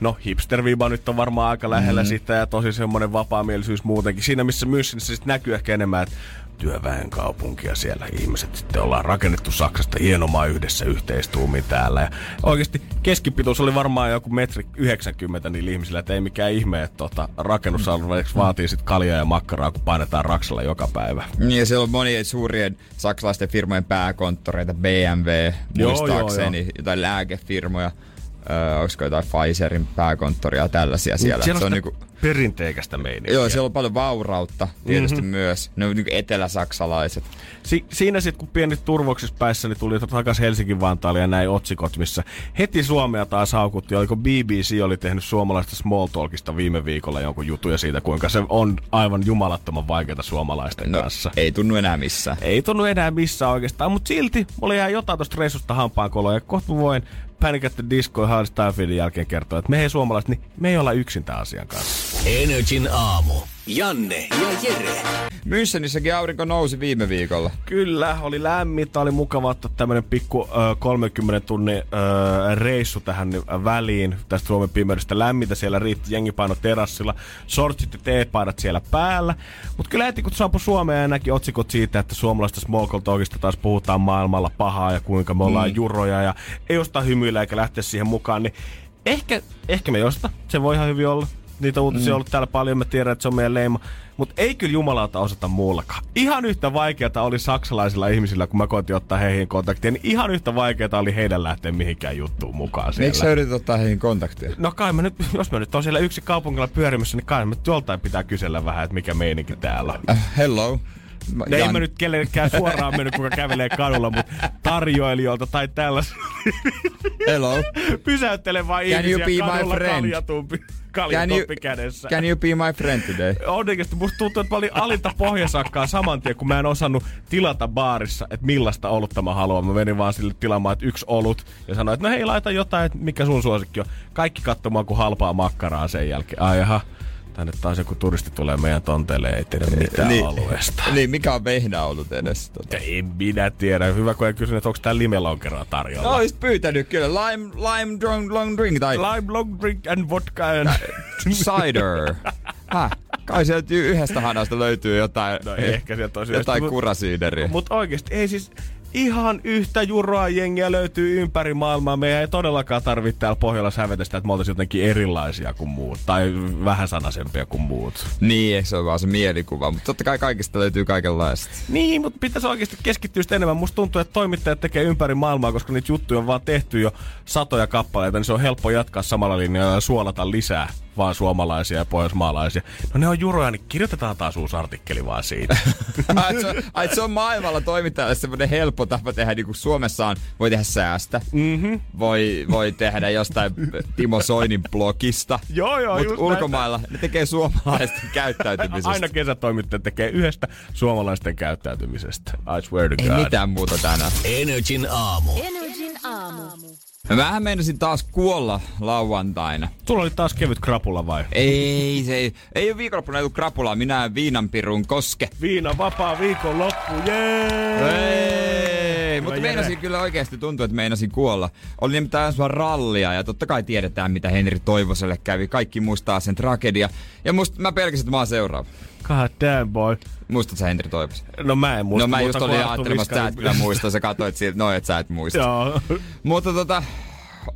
no hipster nyt on varmaan aika lähellä mm. sitä ja tosi semmonen vapaamielisyys muutenkin. Siinä missä Münchenissä sit näkyy ehkä enemmän, että työväen kaupunkia siellä. Ihmiset sitten ollaan rakennettu Saksasta hienomaa yhdessä yhteistuumin täällä. Ja oikeasti keskipituus oli varmaan joku metri 90 niillä ihmisillä, että ei mikään ihme, että tota, rakennusalueeksi vaatii sitten kaljaa ja makkaraa, kun painetaan raksalla joka päivä. Niin, ja siellä on monien suurien saksalaisten firmojen pääkonttoreita, BMW, Joo, muistaakseni, joo, jotain lääkefirmoja, öö, onko jotain Pfizerin pääkonttoria ja tällaisia siellä. Siellä on, Se on niinku... perinteikästä meininkiä. joo, siellä on paljon vaurautta tietysti Mhm. mm-hmm. myös. Ne on niinku eteläsaksalaiset. Si- siinä sitten kun pieni turvoksissa päässä, niin tuli takaisin Helsingin Vantaalle ja näin otsikot, missä heti Suomea taas haukutti. Oliko BBC oli tehnyt suomalaista small talkista viime viikolla jonkun jutuja siitä, kuinka se on aivan jumalattoman vaikeaa suomalaisten No, kanssa. ei tunnu enää missään. Ei tunnu enää missään oikeastaan, mutta silti mulla jäi jotain tosta reissusta hampaankoloa ja kohta voin Panic at the Disco Stylefieldin jälkeen kertoa, että me ei suomalaiset, niin me ei olla yksin tämän asian kanssa. Energin aamu. Janne ja Jere. Münchenissäkin aurinko nousi viime viikolla. Kyllä, oli lämmintä, oli mukava ottaa tämmönen pikku ö, 30 tunnin ö, reissu tähän väliin tästä Suomen pimeydestä. Lämmintä siellä riitti, jengi paino terassilla, shortsit ja teepaidat siellä päällä. Mutta kyllä heti kun saapui Suomeen ja näki otsikot siitä, että suomalaista small talkista taas puhutaan maailmalla pahaa ja kuinka me ollaan mm. juroja ja ei osta hymyillä eikä lähteä siihen mukaan, niin ehkä, ehkä me josta, se voi ihan hyvin olla. Niitä uutisia on ollut täällä paljon, mä tiedän, että se on meidän leima. Mutta ei kyllä jumalauta osata muullakaan. Ihan yhtä vaikeata oli saksalaisilla ihmisillä, kun mä koitin ottaa heihin kontaktia, niin ihan yhtä vaikeata oli heidän lähteä mihinkään juttuun mukaan siellä. Miksi sä yrität ottaa heihin kontaktia? No kai mä nyt, jos mä nyt on siellä yksi kaupungilla pyörimässä, niin kai mä joltain pitää kysellä vähän, että mikä meininki täällä on. Äh, hello. Mä- No ei mä nyt kellekään suoraan mennyt, kuka kävelee kadulla, mutta tarjoilijoilta tai tällaista Hello. pysäyttele vaan Can you ihmisiä be my kadulla friend? kaljatumpi, Can you, kaljatoppi kädessä. can you be my friend today? Oikeesti musta tuntuu, että mä olin alinta pohjasakkaa saman tien, kun mä en osannut tilata baarissa, että millaista olutta mä haluan. Mä menin vaan sille tilaamaan, että yksi olut. Ja sanoin, että no hei, laita jotain, että mikä sun suosikki on. Kaikki katsomaan kuin halpaa makkaraa sen jälkeen. Ai jaha, tänne taas joku turisti tulee meidän tonteille, ei tiedä mitään Niin. alueesta. Niin, mikä on vehnä ollut edes? Tota. Ei minä tiedä. Hyvä, kun ei kysynyt, että onko tää limelonkeroa tarjolla. No, olisit pyytänyt kyllä lime, lime drunk, long drink tai Lime long drink and vodka and... cider. Häh? Kai sieltä yhdestä hanasta löytyy jotain, No ehkä sieltä olisi jotain kurasiideriä. Mutta oikeasti ei siis ihan yhtä juroa jengiä löytyy ympäri maailmaa. Meidän ei todellakaan tarvitse täällä Pohjolassa hävetä sitä, että me oltaisiin jotenkin erilaisia kuin muut. Tai vähän sanaisempia kuin muut. Niin, eikö se ole vaan se mielikuva, mutta totta kai kaikista löytyy kaikenlaista. Niin, mutta pitäisi oikeasti keskittyä sitten enemmän. Musta tuntuu, että toimittajat tekee ympäri maailmaa, koska niitä juttuja on vaan tehty jo satoja kappaleita, niin se on helppo jatkaa samalla linjalla ja suolata lisää vaan suomalaisia ja pohjoismaalaisia. No ne on juroja, niin kirjoitetaan taas uusi artikkeli vaan siitä. ai, se on, ai, se on maailmalla toimittajalle semmoinen helppo tapa tehdä, niin kuin Suomessa on, voi tehdä säästä, mm-hmm. voi, voi tehdä jostain Timo Soinin blogista, Joo, joo, mutta ulkomailla ne tekee suomalaisten käyttäytymisestä. Aina kesätoimittaja tekee yhdestä suomalaisten käyttäytymisestä. I swear to Ei God. mitään muuta tänään. Energin aamu. Energin aamu. Mä vähän meinasin taas kuolla lauantaina. Sulla oli taas kevyt krapula vai? Ei, se ei, ei ole viikonloppuna ollut krapulaa, minä en viinanpirun koske. Viina vapaa viikon loppu, jee! Ei, mutta Jere. meinasin kyllä oikeasti tuntuu, että meinasin kuolla. Oli nimittäin ensi rallia ja totta kai tiedetään, mitä Henri Toivoselle kävi. Kaikki muistaa sen tragedia. Ja musta, mä pelkäsin, että mä oon seuraava. God damn boy. Muistatko sä Henri Toivosen? No mä en muista. no mä just olin ajattelemassa, että sä et kyllä muista. Sä katsoit siltä, no et sä et muista. Joo. Mutta tota,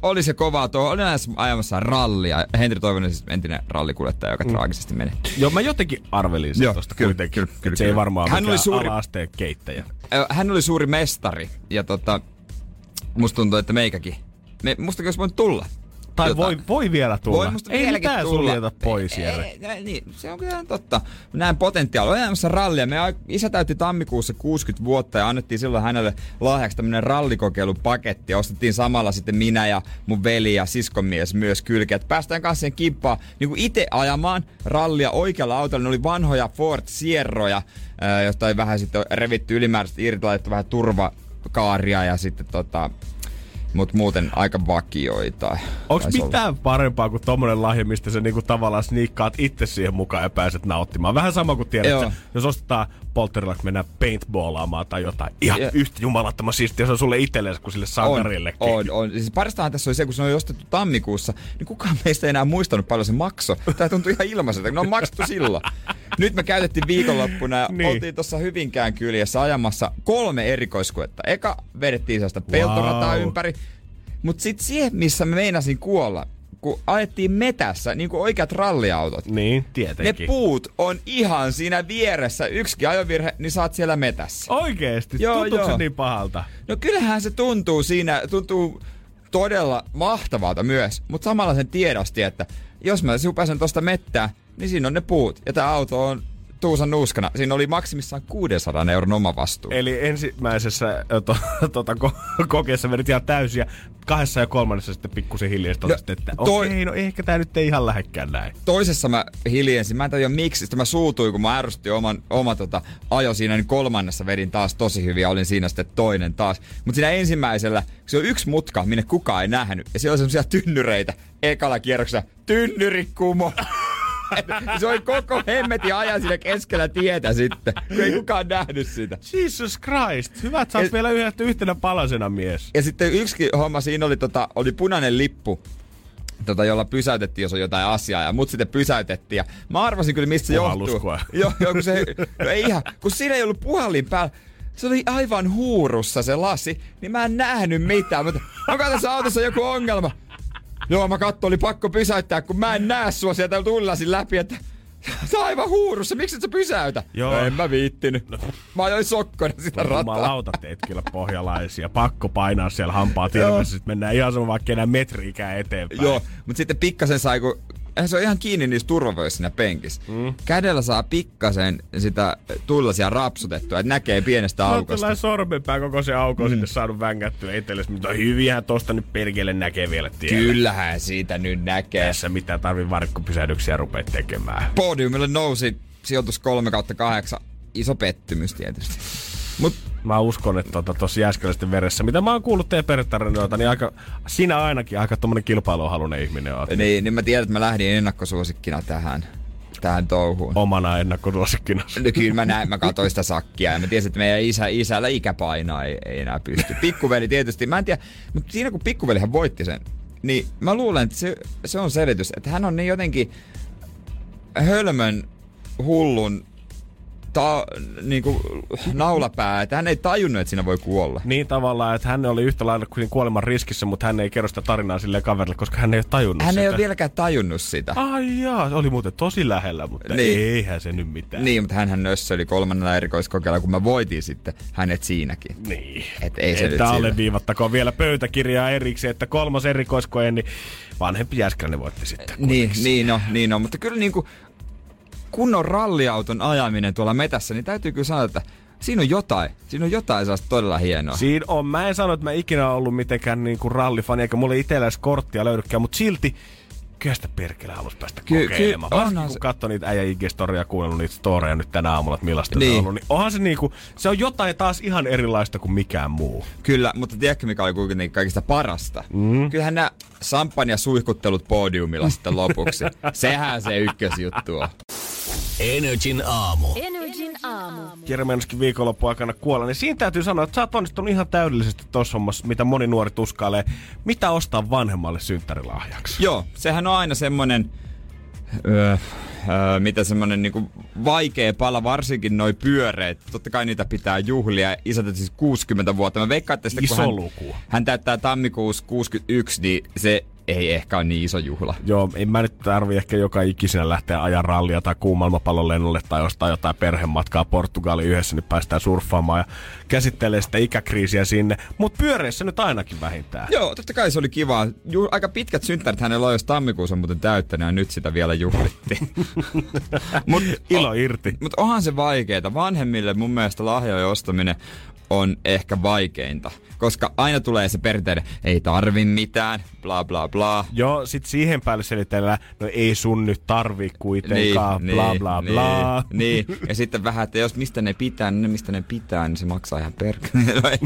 oli se kovaa tuo. Olin näissä ajamassa rallia. Henri Toivonen siis entinen rallikuljettaja, joka mm. traagisesti meni. Joo, mä jotenkin arvelin sen kyllä, kuitenkin. kyllä, kyllä, että se ei kyllä. varmaan Hän oli suuri- ala-asteen keittäjä. Hän oli suuri mestari ja tota, musta tuntuu, että meikäkin. Me, mustakin olisi voinut tulla. Tai voi, voi vielä tulla. Voi musta ei mitään tulla. suljeta pois, Ei, ei, ei, niin, se on kyllä ihan totta. Näen potentiaalia. Olen ajamassa rallia. Me isä täytti tammikuussa 60 vuotta ja annettiin silloin hänelle lahjaksi tämmönen rallikokeilupaketti. Ostettiin samalla sitten minä ja mun veli ja siskomies myös kylkeä. Et päästään kanssa siihen kimppaan niin itse ajamaan rallia oikealla autolla. Ne oli vanhoja Ford Sierroja, josta ei vähän sitten revitty ylimääräisesti irti, laitettu vähän turvakaaria ja sitten tota, Mut muuten aika vakioita. Onko taisi olla. mitään parempaa kuin tommonen lahja, mistä sä niinku tavallaan sniikkaat itse siihen mukaan ja pääset nauttimaan? Vähän sama kuin tiedät, jos ostetaan poltterilla, että mennään paintballaamaan tai jotain. Ihan Ja- yhtä jumalattoman siistiä se on sulle itsellesi kuin sille sankarillekin. On, on. Siis parastahan tässä oli se, kun se on ostettu tammikuussa, niin kukaan meistä ei enää muistanut paljon se makso. Tämä tuntui ihan ilmaiselta, ne on maksettu silloin. Nyt me käytettiin viikonloppuna ja Niin. oltiin tuossa Hyvinkään kyljessä ajamassa kolme erikoiskuetta. Eka vedettiin sellaista peltorataa Wow. ympäri, mutta sitten siihen, missä mä meinasin kuolla, kun ajettiin metässä, niin kuin oikeat ralliautot. Niin, Ne tietenkin. puut on ihan siinä vieressä. Yksikin ajovirhe, niin saat siellä metässä. Oikeesti? Joo, Tuntuuko se joo. niin pahalta? No kyllähän se tuntuu siinä, tuntuu todella mahtavalta myös, mutta samalla sen tiedosti, että jos mä supasen tosta mettää, niin siinä on ne puut. Ja tää auto on tuusan nuuskana. Siinä oli maksimissaan 600 euron oma vastuu. Eli ensimmäisessä ö, to, tota, ko- kokeessa vedit ihan täysiä, kahdessa ja kolmannessa sitten pikkusen hiljaista No, no, että toi- okei, no ehkä tää nyt ei ihan lähekkään näin. Toisessa mä hiljensin, mä en tiedä miksi, sitten mä suutuin, kun mä ärsytin oman, oma tota, ajo siinä, niin kolmannessa vedin taas tosi hyvin ja olin siinä sitten toinen taas. Mutta siinä ensimmäisellä, kun se on yksi mutka, minne kukaan ei nähnyt, ja siellä on semmosia tynnyreitä ekalla kierroksella, tynnyrikumo. se oli koko hemmetin ajan siinä keskellä tietä sitten, kun ei kukaan nähnyt sitä. Jesus Christ, hyvä, että sä oot vielä yhdessä yhtenä palasena mies. Ja sitten yksi homma siinä oli, tota, oli punainen lippu, tota, jolla pysäytettiin, jos on jotain asiaa, ja mut sitten pysäytettiin. Ja mä arvasin kyllä, mistä se johtuu. Joo, joo, kun se, no ei ihan, kun siinä ei ollut puhallin päällä. Se oli aivan huurussa se lasi, niin mä en nähnyt mitään. Mutta onko tässä autossa joku ongelma? Joo, mä katsoin, oli pakko pysäyttää, kun mä en näe sua sieltä tullasin läpi, että sä on aivan huurussa, miksi et sä pysäytä? Joo. No, en mä viittinyt. Mä ajoin sokkona sitä rataa. Jumalauta teet kyllä pohjalaisia. Pakko painaa siellä hampaat ilmassa, sit mennään ihan sama vaikka enää metriikään eteenpäin. Joo, mutta sitten pikkasen sai, kun se on ihan kiinni niissä turvavöissä siinä penkissä. Mm. Kädellä saa pikkasen sitä tullasia rapsutettua, että näkee pienestä aukosta. tällainen sormenpää koko se auko mm. sinne saanut vängättyä itsellesi, mutta hyviähän tosta nyt perkele näkee vielä tiellä. Kyllähän siitä nyt näkee. Tässä mitä tarvii varkkopysähdyksiä rupea tekemään. Podiumille nousi sijoitus 3 kautta 8. Iso pettymys tietysti. Mut Mä uskon, että tota, tossa jääskeläisten veressä, mitä mä oon kuullut teidän perhetarinoita, niin aika, sinä ainakin aika tommonen kilpailuhalunen ihminen oot. niin, niin mä tiedän, että mä lähdin ennakkosuosikkina tähän, tähän touhuun. Omana ennakkosuosikkina. No kyllä mä näin, mä katsoin sitä sakkia ja mä tiesin, että meidän isä, isällä ikäpainoa ei, ei enää pysty. Pikkuveli tietysti, mä en tiedä, mutta siinä kun pikkuvelihän voitti sen, niin mä luulen, että se, se on selitys, että hän on niin jotenkin hölmön, hullun, ta, niinku, naulapää, että hän ei tajunnut, että siinä voi kuolla. Niin tavallaan, että hän oli yhtä lailla kuin kuoleman riskissä, mutta hän ei kerro sitä tarinaa sille kaverille, koska hän ei ole tajunnut Hän sitä. ei ole vieläkään tajunnut sitä. Ai jaa, oli muuten tosi lähellä, mutta Niin. eihän se nyt mitään. Niin, mutta hän nössöli kolmannella erikoiskokeella, kun mä voitin sitten hänet siinäkin. Niin. Et ei se nyt että alleviivattakoon vielä pöytäkirjaa erikseen, että kolmas erikoiskoe, niin vanhempi jäskäläinen voitti sitten. Niin, niin no, niin no, mutta kyllä niinku kunnon ralliauton ajaminen tuolla metässä, niin täytyy kyllä sanoa, että siinä on jotain. Siinä on jotain sellaista todella hienoa. Siinä on. Mä en sano, että mä ikinä ollut mitenkään niinku rallifani, eikä mulle itsellä korttia löydykään, mutta silti kyllä sitä perkele halus päästä Ky- ky- kokeilemaan. onhan Varsinkin kun se- katsoi niitä äijä IG-storia ja kuunnellut niitä storeja nyt tänä aamulla, että millaista Niin. se on ollut. Niin onhan se niinku, se on jotain taas ihan erilaista kuin mikään muu. Kyllä, mutta tiedätkö mikä oli kuitenkin kaikista parasta? Mm. Kyllähän nämä sampanja suihkuttelut podiumilla sitten lopuksi. Sehän se ykkösjuttu on. Energin aamu. Energin aamu. Jere meinasikin viikonloppu aikana kuolla, niin siinä täytyy sanoa, että sä oot onnistunut ihan täydellisesti tuossa hommassa, mitä moni nuori tuskailee. Mitä ostaa vanhemmalle synttärilahjaksi? Joo, sehän on aina semmonen... Öö, öö, mitä semmonen niinku vaikea pala, varsinkin noi pyöreät. Totta kai niitä pitää juhlia. Isä siis 60 vuotta. Mä veikkaan, että sitten, kun Iso hän, luku. hän täyttää tammikuussa 61, niin se ei ehkä ole niin iso juhla. Joo, en mä nyt tarvi ehkä joka ikisenä lähteä ajan rallia tai kuumaailmapallon lennolle tai ostaa jotain perhematkaa Portugaliin yhdessä, niin päästään surffaamaan ja käsittelee sitä ikäkriisiä sinne. Mutta pyöreissä nyt ainakin vähintään. Joo, totta kai se oli kiva. Ju- aika pitkät synttärit hänellä on, jos tammikuussa muuten täyttänyt ja nyt sitä vielä juhlittiin. Mut, Ilo irti. Mutta onhan se vaikeeta. Vanhemmille mun mielestä lahjojen ostaminen on ehkä vaikeinta. Koska aina tulee se perinteinen, ei tarvi mitään, bla bla bla. Joo, sit siihen päälle selitellään, no ei sun nyt tarvi kuitenkaan, bla bla bla. Niin, niin. Ja sitten vähän, että jos mistä ne pitää, niin ne mistä ne pitää, niin se maksaa ihan perkele.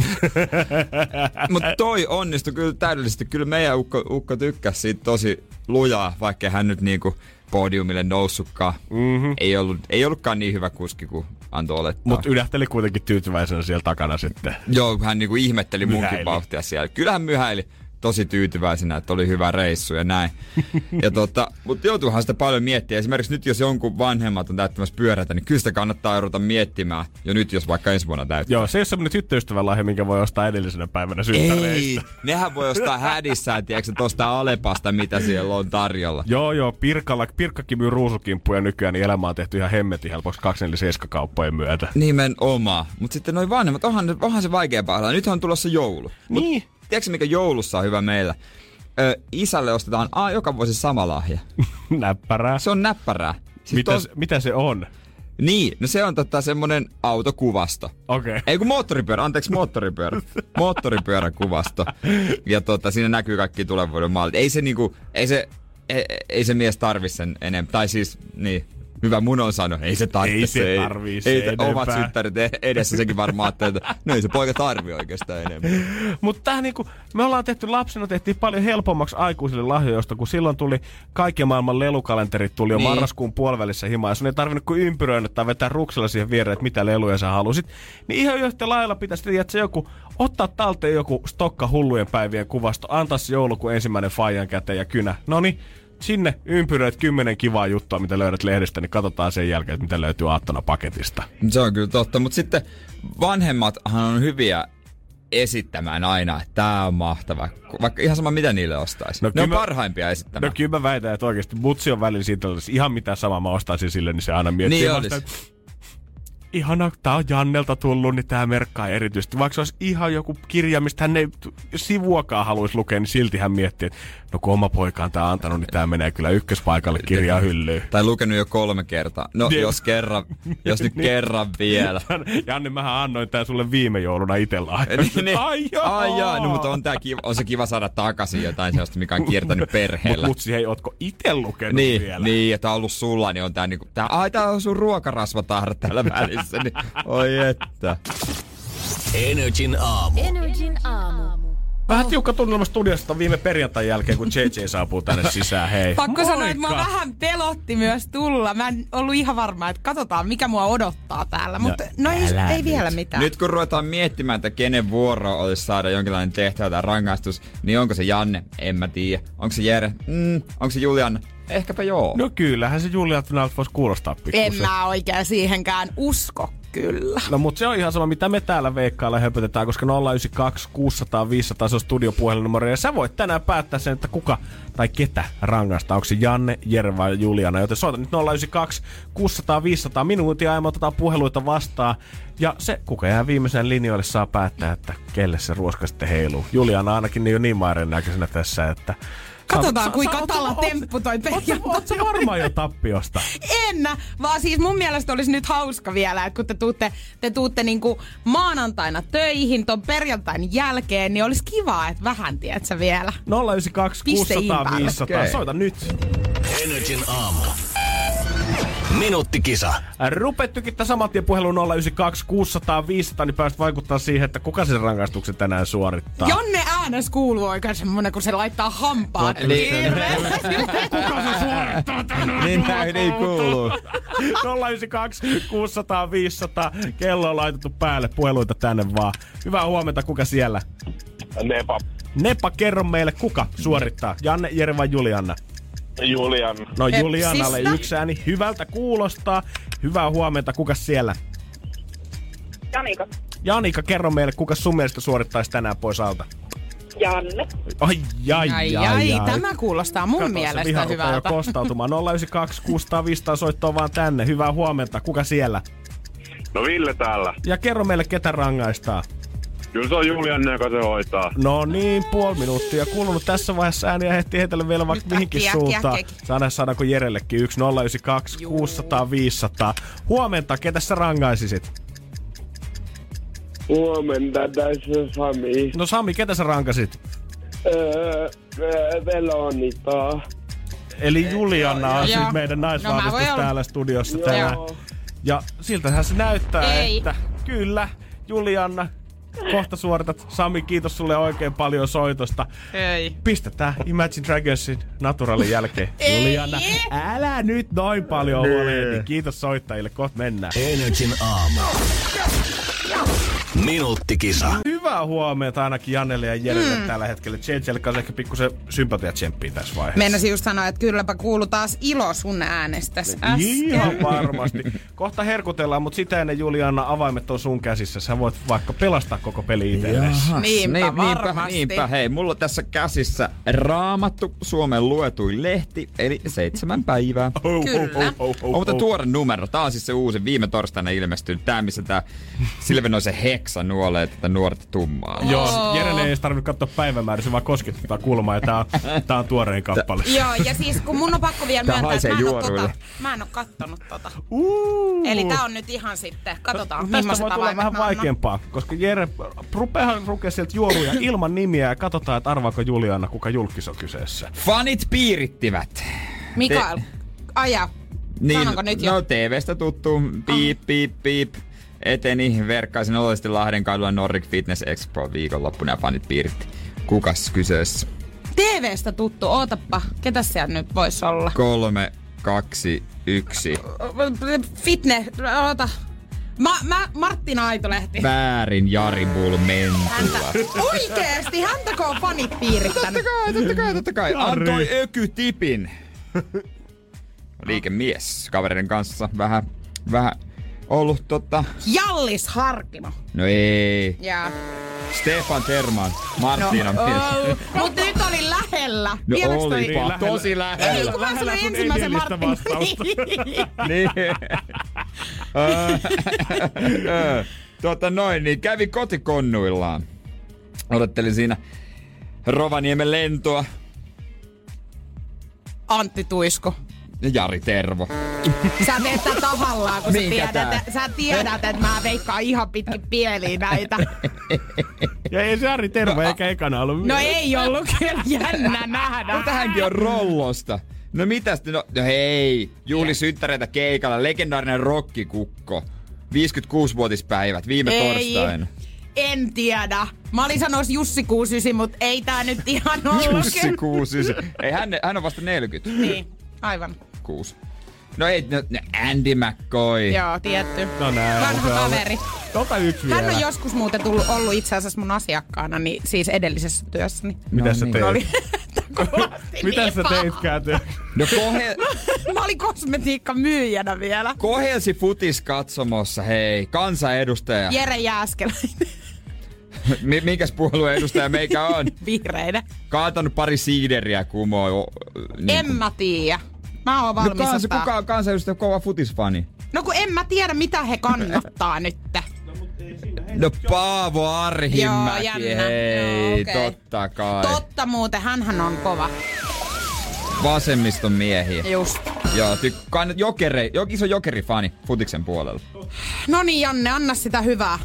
Mutta toi onnistui kyllä täydellisesti. Kyllä meidän ukko, ukko tykkäsi siitä tosi lujaa, vaikka hän nyt niinku podiumille noussutkaan. Mm-hmm. Ei, ollut, ei ollutkaan niin hyvä kuski kuin antoi olettaa. Mutta ydähteli kuitenkin tyytyväisenä siellä takana sitten. Joo, hän niinku ihmetteli munkin Myhäili. vauhtia siellä. Kyllähän myhäili tosi tyytyväisenä, että oli hyvä reissu ja näin. ja tota, mutta joutuuhan sitä paljon miettiä. Esimerkiksi nyt, jos jonkun vanhemmat on täyttämässä pyörätä, niin kyllä sitä kannattaa ruveta miettimään jo nyt, jos vaikka ensi vuonna täyttää. Joo, se ei ole semmoinen tyttöystävän lahja, minkä voi ostaa edellisenä päivänä synttäreistä. Ei, nehän voi ostaa hädissään, tiedätkö, tosta Alepasta, mitä siellä on tarjolla. Joo, joo, Pirkalla, Pirkkakin myy ruusukimppuja nykyään, niin elämä on tehty ihan hemmetin helpoksi 247 kauppojen myötä. Nimenomaan. Mutta sitten noin vanhemmat, onhan, onhan se vaikeampaa. Nyt on tulossa joulu. Mut Niin. Tiedätkö mikä joulussa on hyvä meillä? Ö, isälle ostetaan a, joka vuosi sama lahja. Näppärää. Se on näppärää. Siis mitä, se, mitä se on? Niin, no se on tota semmonen autokuvasto. Okei. Okay. Ei kun moottoripyörä, anteeksi moottoripyörä. Moottoripyöräkuvasto. Ja tota, siinä näkyy kaikki tulevan vuoden maalit. Ei se niinku, ei se, ei, ei se mies tarvi sen enemmän. Tai siis, niin, hyvä mun on sano, ei se tarvitse. Ei se tarvii se ei, te- enempää. Omat syttärit e- edessä sekin varmaan ajattelee, että no ei se poika tarvi oikeastaan enemmän. Mutta tähän niinku, me ollaan tehty lapsena, tehtiin paljon helpommaksi aikuisille lahjoista, kun silloin tuli kaiken maailman lelukalenterit tuli jo Niin. niin. marraskuun puolivälissä himaa, ja sun ei tarvinnut kuin ympyröidä tai vetää ruksella siihen viereen, että mitä leluja sä halusit. Niin ihan yhtä lailla pitäisi että se joku, ottaa talteen joku stokka hullujen päivien kuvasto, antaa se joulukuun ensimmäinen faijan käteen ja kynä. Noni, sinne ympyröit kymmenen kivaa juttua, mitä löydät lehdestä, niin katsotaan sen jälkeen, että mitä löytyy aattona paketista. Se on kyllä totta, mutta sitten vanhemmathan on hyviä esittämään aina, että tää on mahtava. Vaikka ihan sama mitä niille ostaisi. No, ne on mä- parhaimpia esittämään. No kyllä mä väitän, että oikeasti mutsi on välillä siitä, että ihan mitä sama mä ostaisin sille, niin se aina miettii. Niin vasta, olis. Että Ihana, tää on Jannelta tullut, niin tää merkkaa erityisesti. Vaikka se olisi ihan joku kirja, mistä hän ei sivuakaan haluaisi lukea, niin silti hän miettii, että no kun oma poika on tää antanut, niin tää menee kyllä ykköspaikalle kirjaa hyllyyn. Tai lukenut jo kolme kertaa. No Niin. jos kerran, jos nyt Niin. kerran vielä. Janne, mähän annoin tää sulle viime jouluna itsellä. Niin, niin. Ai joo. Ai jaa, no mutta on, tää kiva, on se kiva saada takaisin jotain sellaista, mikä on kiertänyt Mut perheellä. mutsi, hei, ootko ite lukenut Niin, vielä? niin, että on ollut sulla, niin on tää niinku, tää, ai tää on sun ruokarasvatahra täällä välissä, niin oi että. Energin aamu. Energin aamu. Vähän tiukka tunnelma studiosta viime perjantain jälkeen, kun JJ saapuu tänne sisään. Hei. Pakko sanoa, että Moikka. vähän pelotti myös tulla. Mä en ollut ihan varma, että katsotaan mikä mua odottaa täällä. Mutta no ei, älä ei nyt. vielä mitään. Nyt kun ruvetaan miettimään, että kenen vuoro olisi saada jonkinlainen tehtävä tai rangaistus, niin onko se Janne? En mä tiedä. Onko se Jere? Mm, onko se Julian? Ehkäpä joo. No kyllähän se Julia Finalt voisi kuulostaa En pikkusen. mä oikein siihenkään usko kyllä. No mutta se on ihan sama, mitä me täällä veikkailla höpötetään, koska 092 600 500 se on studiopuhelinumero. Ja sä voit tänään päättää sen, että kuka tai ketä rangaista. Onko se Janne, Jere vai Juliana. Joten soita nyt 092 600 500 minuutia ja me otetaan puheluita vastaan. Ja se, kuka jää viimeisen linjoille, saa päättää, että kelle se ruoska sitten heiluu. Juliana ainakin niin jo niin maaren näköisenä tässä, että... Katsotaan, kuinka sä- tala oot- temppu toi oot- perjantai. Oot sä varmaan jo tappiosta? En, vaan siis mun mielestä olisi nyt hauska vielä, että kun te tuutte, te tuutte niinku maanantaina töihin ton perjantain jälkeen, niin olisi kiva, että vähän, tiedät sä vielä. 092 Piste 600 impäälle. 500. Okei. Soita nyt. Energin aamu. Minuuttikisa. Rupe tykittää saman tien puheluun 092 600 500, niin päästä vaikuttaa siihen, että kuka sen rangaistuksen tänään suorittaa. Jonne äänes kuuluu oikein semmonen, kun se laittaa hampaat. Niin. Kuka se suorittaa tänään? Niin näin ei kuulu. 092 600 500. Kello on laitettu päälle. Puheluita tänne vaan. Hyvää huomenta. Kuka siellä? Nepa. Nepa, kerro meille, kuka suorittaa? Janne, Jere vai Julianna? Julian. No. Julianalle yksi ääni. Hyvältä kuulostaa. Hyvää huomenta. Kuka siellä? Janika. Janika, kerro meille, kuka sun mielestä suorittaisi tänään pois alta? Janne. Ai, ai, Ai, ai, tämä kuulostaa mun Kato, mielestä hyvältä. jo kostautumaan. 092 600 500 soittoa vaan tänne. Hyvää huomenta. Kuka siellä? No Ville täällä. Ja kerro meille, ketä rangaistaan. Kyllä se on Julian, joka se hoitaa. No niin, puoli minuuttia kulunut tässä vaiheessa ääniä ehti heitellä vielä vaikka Nyt mihinkin äkkiä, suuntaan. äkkiä, äkkiä. Saadaan saadaanko Jerellekin yksi 092 600 500. Huomenta, ketä sä rangaisisit? Huomenta, tässä on Sami. No Sami, ketä sä rankasit? Öö, öö, Velonita. Eli Juliana on siis meidän No naisvahvistus olla. täällä studiossa tänään. Ja siltähän se näyttää, Ei. että kyllä, Juliana, kohta suoritat. Sami, kiitos sulle oikein paljon soitosta. Ei. Pistetään Imagine Dragonsin Naturalin jälkeen. Ei. Juliana, älä nyt noin paljon huolehdi. Kiitos soittajille, kohta mennään. Energin aamu. Minuuttikisa. Hyvää huomenta ainakin Jannelle ja Jerelle mm. tällä hetkellä. JJlle kanssa ehkä pikkusen sympatia tsemppiä tässä vaiheessa. Meinasin just sanoa, että kylläpä kuulu taas ilo sun äänestäs äsken. Ihan varmasti. Kohta herkutellaan, mutta sitä ennen Juliana avaimet on sun käsissä. Sä voit vaikka pelastaa koko peli itsellesi. Niinpä, niin, niinpä, varmasti. niinpä. Hei, mulla on tässä käsissä raamattu Suomen luetuin lehti, eli seitsemän päivää. Oh, Kyllä. oh, On mutta tuore numero. Tää on siis se uusi viime torstaina ilmestynyt. Tää, missä tää Silvenoisen heksa nuolee tätä nuorta tummaa. Joo, Jeren ei edes tarvinnut katsoa päivämäärä, se vaan koskettaa kulmaa ja tää on, tää on tuorein kappale. Joo, ja siis kun mun on pakko vielä Tää myöntää, että mä en, oo tota, mä en oo kattonut tota. Uh. Eli tää on nyt ihan sitten, katsotaan Tästä millaiset voi tulla vähän annan. vaikeampaa, koska Jere rupeahan lukea sieltä juoruja ilman nimiä ja katsotaan, että arvaako Juliana, kuka julkis on kyseessä. Fanit piirittivät. Mikael, aja. Sanonko nyt jo? no TVstä tuttu, piip, piip, piip. Eteni verkkaisin oloisesti Lahden kadulla Nordic Fitness Expo viikonloppuna ja fanit piiritti. Kukas kyseessä? TVstä tuttu, ootappa. Ketä siellä nyt voisi olla? Kolme, kaksi, yksi. Fitness, oota. Ma, mä, Marttina Aitolehti. Väärin Jari Bull Häntä. Mentula. Oikeesti, häntäkö on fanit piirittänyt? Kai, totta kai, totta kai. Antoi ökytipin. Liikemies kavereiden kanssa vähän, vähän ollut tota... Jallis Harkimo. No ei. Ja. Stefan Terman, Martina no, mies. oh, mutta nyt oli lähellä. No Vieläks toi- olipa, Niin, tosi Ei, lähellä. kun mä Lähellä sanoin sun ensimmäisen Martin. vastausta. niin. Tuota noin, niin kävi kotikonnuillaan. Odottelin siinä Rovaniemen lentoa. Antti Tuisko. Ja Jari Tervo. Sä teet tää tahallaan, kun sä Minkä tiedät, tää? että, sä tiedät, että mä veikkaan ihan pitkin pieliin näitä. Ja ei se Ari Tervo eikä ekana ollut. No ei ollut kyllä jännä nähdä. Mutta hänkin on rollosta. No mitäs, no, no hei, juhli synttäreitä keikalla, legendaarinen rokkikukko. 56-vuotispäivät viime Ei. torstaina. En tiedä. Mä olin sanois Jussi 69, mutta ei tää nyt ihan ollut. Jussi 69. Ei, hän, hän on vasta 46. Niin, aivan. No ei, no, no Andy McCoy. Joo, tietty. No näin. Vanha on. kaveri. Ota yksi vielä. Hän on joskus muuten tullut, ollut itse asiassa mun asiakkaana, niin siis edellisessä työssäni. Mitä No sä niin. teit? Oli kovasti Mitä niin sä paha. teitkään työ? No kohe, Mä olin kosmetiikka myyjänä vielä. kohelsi futis katsomossa, hei, kansanedustaja. Jere Jääskeläinen. Mi- minkäs puolueen edustaja meikä on? Vihreiden. Kaatanut pari siideriä kumoon. o- Niin En mä tiedä. Mä oon No valmis kansa, ottaa. kuka on kansanedustaja kova futisfani? No kun en mä tiedä, mitä he kannattaa nyt. No Paavo Arhimäki, jännä. hei, Joo, okei. totta kai. Totta muuten, hänhän on kova. Vasemmiston miehiä. Just. Joo, ty- kann- jokeri, jo, iso jokerifani futiksen puolella. No niin, Janne, anna sitä hyvää.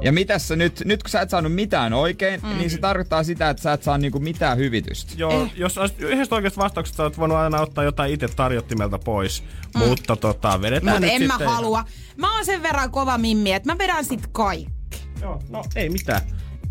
Ja mitäs sä nyt, nyt kun sä et saanut mitään oikein, mm. niin se tarkoittaa sitä, että sä et saa niinku mitään hyvitystä. Joo, eh. jos olisit yhdestä oikeasta vastauksesta sä oot voinut aina ottaa jotain itse tarjottimelta pois. Mm. Mutta tota, vedetään Mutta nyt en mä sitten. halua. Mä oon sen verran kova mimmi, että mä vedän sit kaikki. Joo, no ei mitään.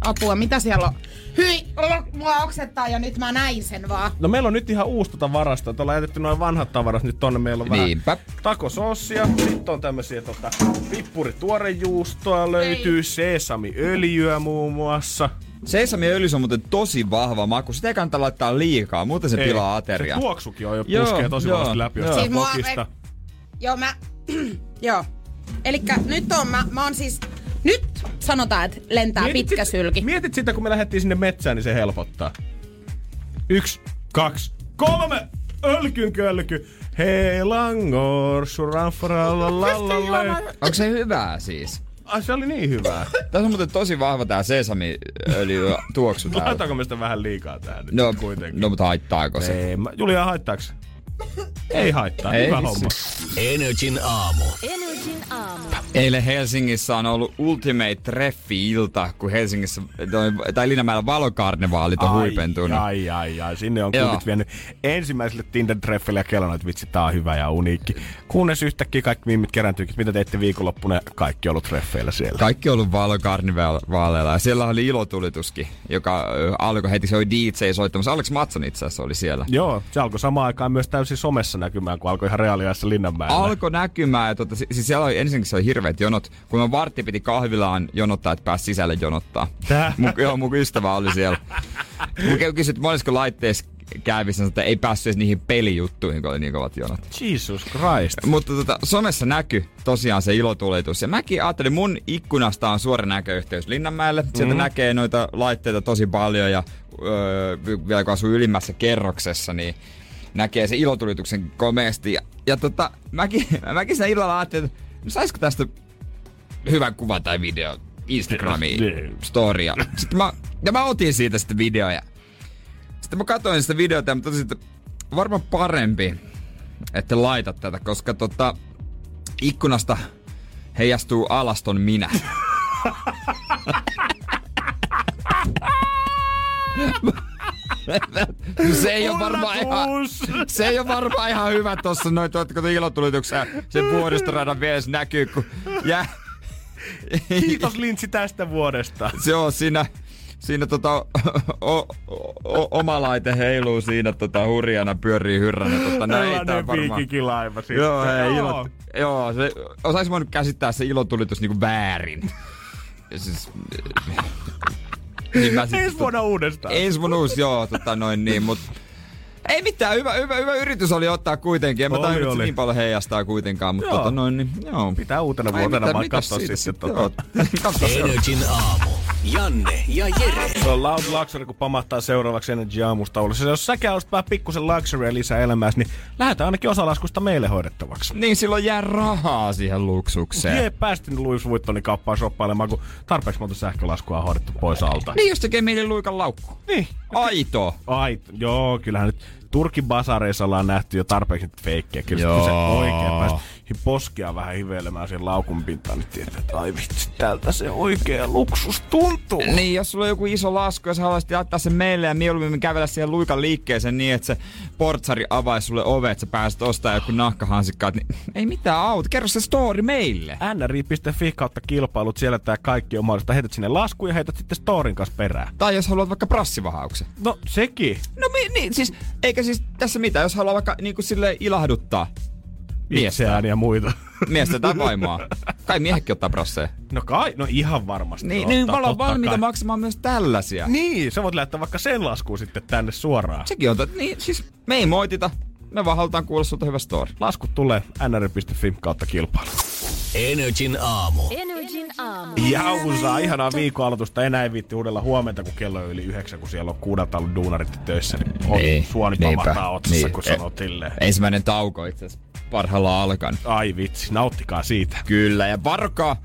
Apua, mitä siellä on? Hyi, mua oksettaa jo nyt, mä näin sen vaan. No meillä on nyt ihan uusi tota varastoa. Tuolla on jätetty noin vanhat tavarat nyt tonne. Meillä on Niinpä. vähän takosossia. Sitten on tämmösiä tota, pippurituorejuustoa löytyy. Sesamiöljyä muun muassa. Sesamiöljys on muuten tosi vahva maku. Sitä ei kannata laittaa liikaa, muuten se Ei, pilaa ateriaa. Se tuoksukin on jo Joo, puskee tosi joo, vahvasti läpi joo. jostain Siis mua- pokista. Joo, mä... Joo. Elikkä nyt on, mä, mä oon siis... Nyt sanotaan, että lentää Mietit pitkä sit- sylki. Mietit sitä, kun me lähdettiin sinne metsään, niin se helpottaa. Yksi, kaksi, kolme! Ölkyn kölky. Hei langor, suranfaralla Onko se hyvää siis? Ai se oli niin hyvää. Tässä on muuten tosi vahva tää sesamiöljy tuoksu täällä. Laitaanko me sitä vähän liikaa tähän nyt No, kuitenkin? no mutta haittaako se? Ei, mä, Julia, haittaaks? Ei haittaa, Ei hyvä vissi. homma. Energin aamu. Energin aamu. Eilen Helsingissä on ollut Ultimate Treffi-ilta, kun Helsingissä, tai Linnanmäellä valokarnevaalit on huipentunut. Ai, ai, ai. Sinne on kumpit vienyt ensimmäiselle Tinder-treffille ja kello, että vitsi, tää on hyvä ja uniikki. Kunnes yhtäkkiä kaikki mimmit kerääntyykin, mitä teitte viikonloppuna, kaikki on ollut treffeillä siellä. Kaikki on ollut valokarnevaaleilla ja siellä oli ilotulituskin, joka alkoi heti, se oli DJ soittamassa. Alex Matson itse asiassa oli siellä. Joo, se alkoi samaan aikaan myös täysin somessa näkymään, kun alkoi ihan reaaliajassa Linnanmäellä. Alkoi näkymään, ja tota, si- siis siellä oli ensinnäkin se oli hirveät jonot. Kun mä vartti piti kahvilaan jonottaa, että pääsi sisälle jonottaa. Tää? Mun, joo, mun ystävä oli siellä. Mun kysyi, että monesko laitteessa kävissä, että ei päässyt edes niihin pelijuttuihin, kun oli niin kovat jonot. Jesus Christ. Mutta tota, somessa näkyy tosiaan se ilotulitus. Ja mäkin ajattelin, mun ikkunasta on suora näköyhteys Linnanmäelle. Sieltä Mhm. näkee noita laitteita tosi paljon ja öö, vielä kun asuu ylimmässä kerroksessa, niin näkee se ilotulituksen komeasti. Ja, ja tota, mäkin, mäkin siinä illalla ajattelin, että no saisiko tästä hyvän kuvan tai video Instagramiin Niin. storia. Sitten mä, ja mä otin siitä sitten videoja. Sitten mä katsoin sitä videota ja mä totesin, että varmaan parempi, että laitat tätä, koska tota, ikkunasta heijastuu alaston minä. se ei ole varmaan ihan, se ei ole varmaan ihan hyvä tossa noin tuotko ilotulituksen sen vuoristoradan vieressä näkyy, kun jää, Kiitos Lintsi tästä vuodesta. se on siinä, siinä tota, o, o, oma laite heiluu siinä tota, hurjana, pyörii hyrränä. Tota, Tällainen varmaan... viikikilaiva sitten. Joo, hei, ilot, joo, se, osais voinut käsittää se ilotulitus niinku väärin. Ja siis, niin mä sit, Ensi vuonna uudestaan. Ensi vuonna uusi, joo, tota noin niin, mut ei mitään, hyvä, hyvä, hyvä yritys oli ottaa kuitenkin. En mä tajunnut, että niin paljon heijastaa kuitenkaan, mutta Joo. tota noin niin, joo. Pitää uutena vuotena vaan katsoa sitten. joo. Tota. Energin aamu. Janne ja Jere. Se on Loud Luxury, kun pamahtaa seuraavaksi Energy aamusta ulos. Jos säkin haluaisit vähän pikkusen luxurya lisää elämääsi, niin lähetä ainakin osa laskusta meille hoidettavaksi. Niin silloin jää rahaa siihen luksukseen. Jee, päästin Louis Vuittonin kauppaan shoppailemaan, kun tarpeeksi monta sähkölaskua on hoidettu pois alta. Niin jos tekee meille luikan laukku. Niin. Aito. Ai, joo, kyllähän nyt Turkin basareissa ollaan nähty jo tarpeeksi feikkejä. Kyllä Joo. se oikein pääsi hi- poskia vähän hiveilemään siihen laukun pintaan, niin tietää, että ai vitsi, tältä se oikea luksus tuntuu. Niin, jos sulla on joku iso lasku ja sä haluaisit laittaa sen meille ja mieluummin kävellä siihen luikan liikkeeseen niin, että se portsari avaisi sulle ove, että sä pääset ostaa joku nahkahansikkaat, niin ei mitään auta. Kerro se story meille. nri.fi kautta kilpailut, siellä tää kaikki on mahdollista. Heität sinne laskuun ja heität sitten storin kanssa perään. Tai jos haluat vaikka prassivahauksen. No sekin. No mi- niin, siis, eikä siis tässä mitään, jos haluaa vaikka niinku sille ilahduttaa miestä, Itseään ja muita. miestä tai vaimoa. Kai miehekin ottaa prasseja. No kai, no ihan varmasti. Niin, ottaa, niin me ollaan valmiita kai. maksamaan myös tällaisia. Niin, sä voit lähettää vaikka sen laskuun sitten tänne suoraan. Sekin on, niin siis me ei moitita. Me vaan halutaan kuulla sulta hyvä story. Laskut tulee nr.fi kautta kilpailu. Energin aamu. Energin aamu. Jausaa, ihanaa viikon aloitusta. Enää ei viitti uudella huomenta, kun kello on yli yhdeksän, kun siellä on kuudelta ollut duunarit töissä. Niin, on Niin, suoni pamahtaa otsassa, Niin. kun E- sanoo. Ensimmäinen tauko itse asiassa parhaillaan alkanut. Ai vitsi, nauttikaa siitä. Kyllä, ja varokaa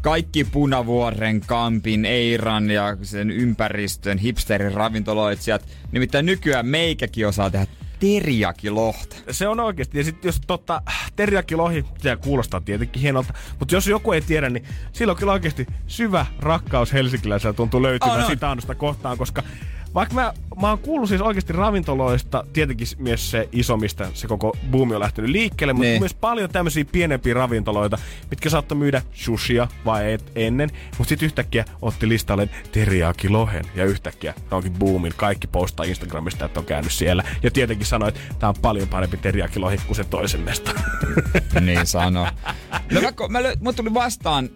kaikki Punavuoren, Kampin, Eiran ja sen ympäristön hipsterin ravintoloitsijat. Nimittäin nykyään meikäkin osaa tehdä teriyaki-lohta. Se on oikeasti. Ja sitten jos totta, teriyaki lohi, se kuulostaa tietenkin hienolta, mutta jos joku ei tiedä, niin silloin kyllä oikeasti syvä rakkaus helsinkiläisellä tuntuu löytyvän On, on. sitä annosta kohtaan, koska vaikka mä, mä oon kuullut siis oikeasti ravintoloista, tietenkin myös se iso, mistä se koko buumi on lähtenyt liikkeelle, mutta Niin. myös paljon tämmöisiä pienempiä ravintoloita, mitkä saattoi myydä sushia vai et ennen, mutta sitten yhtäkkiä otti listalle teriyaki lohen ja yhtäkkiä onkin boomin. Kaikki postaa Instagramista, että on käynyt siellä. Ja tietenkin sanoi, että tämä on paljon parempi teriyaki lohi kuin se toisen mesta. niin sano. No mä, mä lö- mut tuli vastaan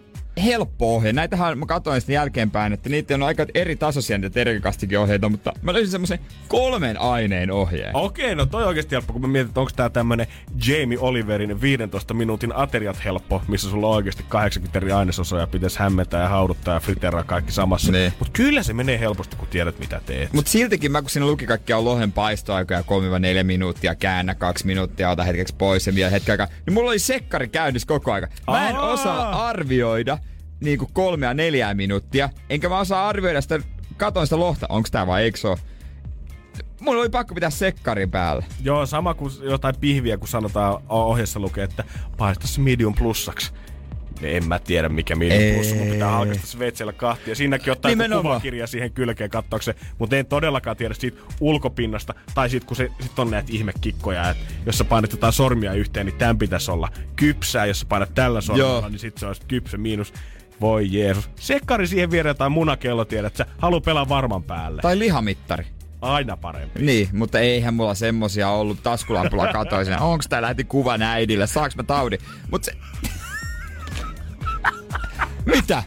helppo ohje. Näitähän mä katsoin sitten jälkeenpäin, että niitä on aika eri tasoisia niitä teriyakastikeohjeita, mutta mä löysin semmoisen kolmen aineen ohjeen. Okei, no toi oikeasti helppo, kun mä mietin, että onko tää tämmönen Jamie Oliverin 15 minuutin ateriat helppo, missä sulla on oikeasti 80 eri ainesosaa ja pitäisi hämmentää ja hauduttaa ja friteraa kaikki samassa. Niin. Mutta kyllä se menee helposti, kun tiedät mitä teet. Mut siltikin mä kun siinä luki kaikkia lohen paistoaikoja 3-4 minuuttia, käännä 2 minuuttia, ota hetkeksi pois ja vielä hetken aikaa, niin mulla oli sekkari käynnissä koko aika. Mä en Aa. osaa arvioida niinku kolmea neljää minuuttia, enkä mä osaa arvioida sitä, katon sitä lohta, onks tää vai eikö mulla oli pakko pitää sekkari päällä. Joo, sama kuin jotain pihviä, kun sanotaan ohjeessa lukee, että paista se medium plussaksi. Niin en mä tiedä mikä medium Ei. plussa, mun pitää halkaista se veitsellä kahtia. Siinäkin ottaa kuvakirja siihen kylkeen katsoakseen, mutta en todellakaan tiedä siitä ulkopinnasta. Tai sit kun se sit on näitä ihmekikkoja, että jos sä painat jotain sormia yhteen, niin tämän pitäisi olla kypsää. Jos sä painat tällä sormella, Joo. niin sit se olisi kypsä miinus. Voi Jeesus. Sekkari siihen viereen jotain munakello tiedät, sä haluaa pelaa varman päälle. Tai lihamittari. Aina parempi. Niin, mutta eihän mulla semmosia ollut. Taskulampulla katoisin. Onks tää lähti kuvan äidille? Saaks mä taudin? Mut se... Mitä?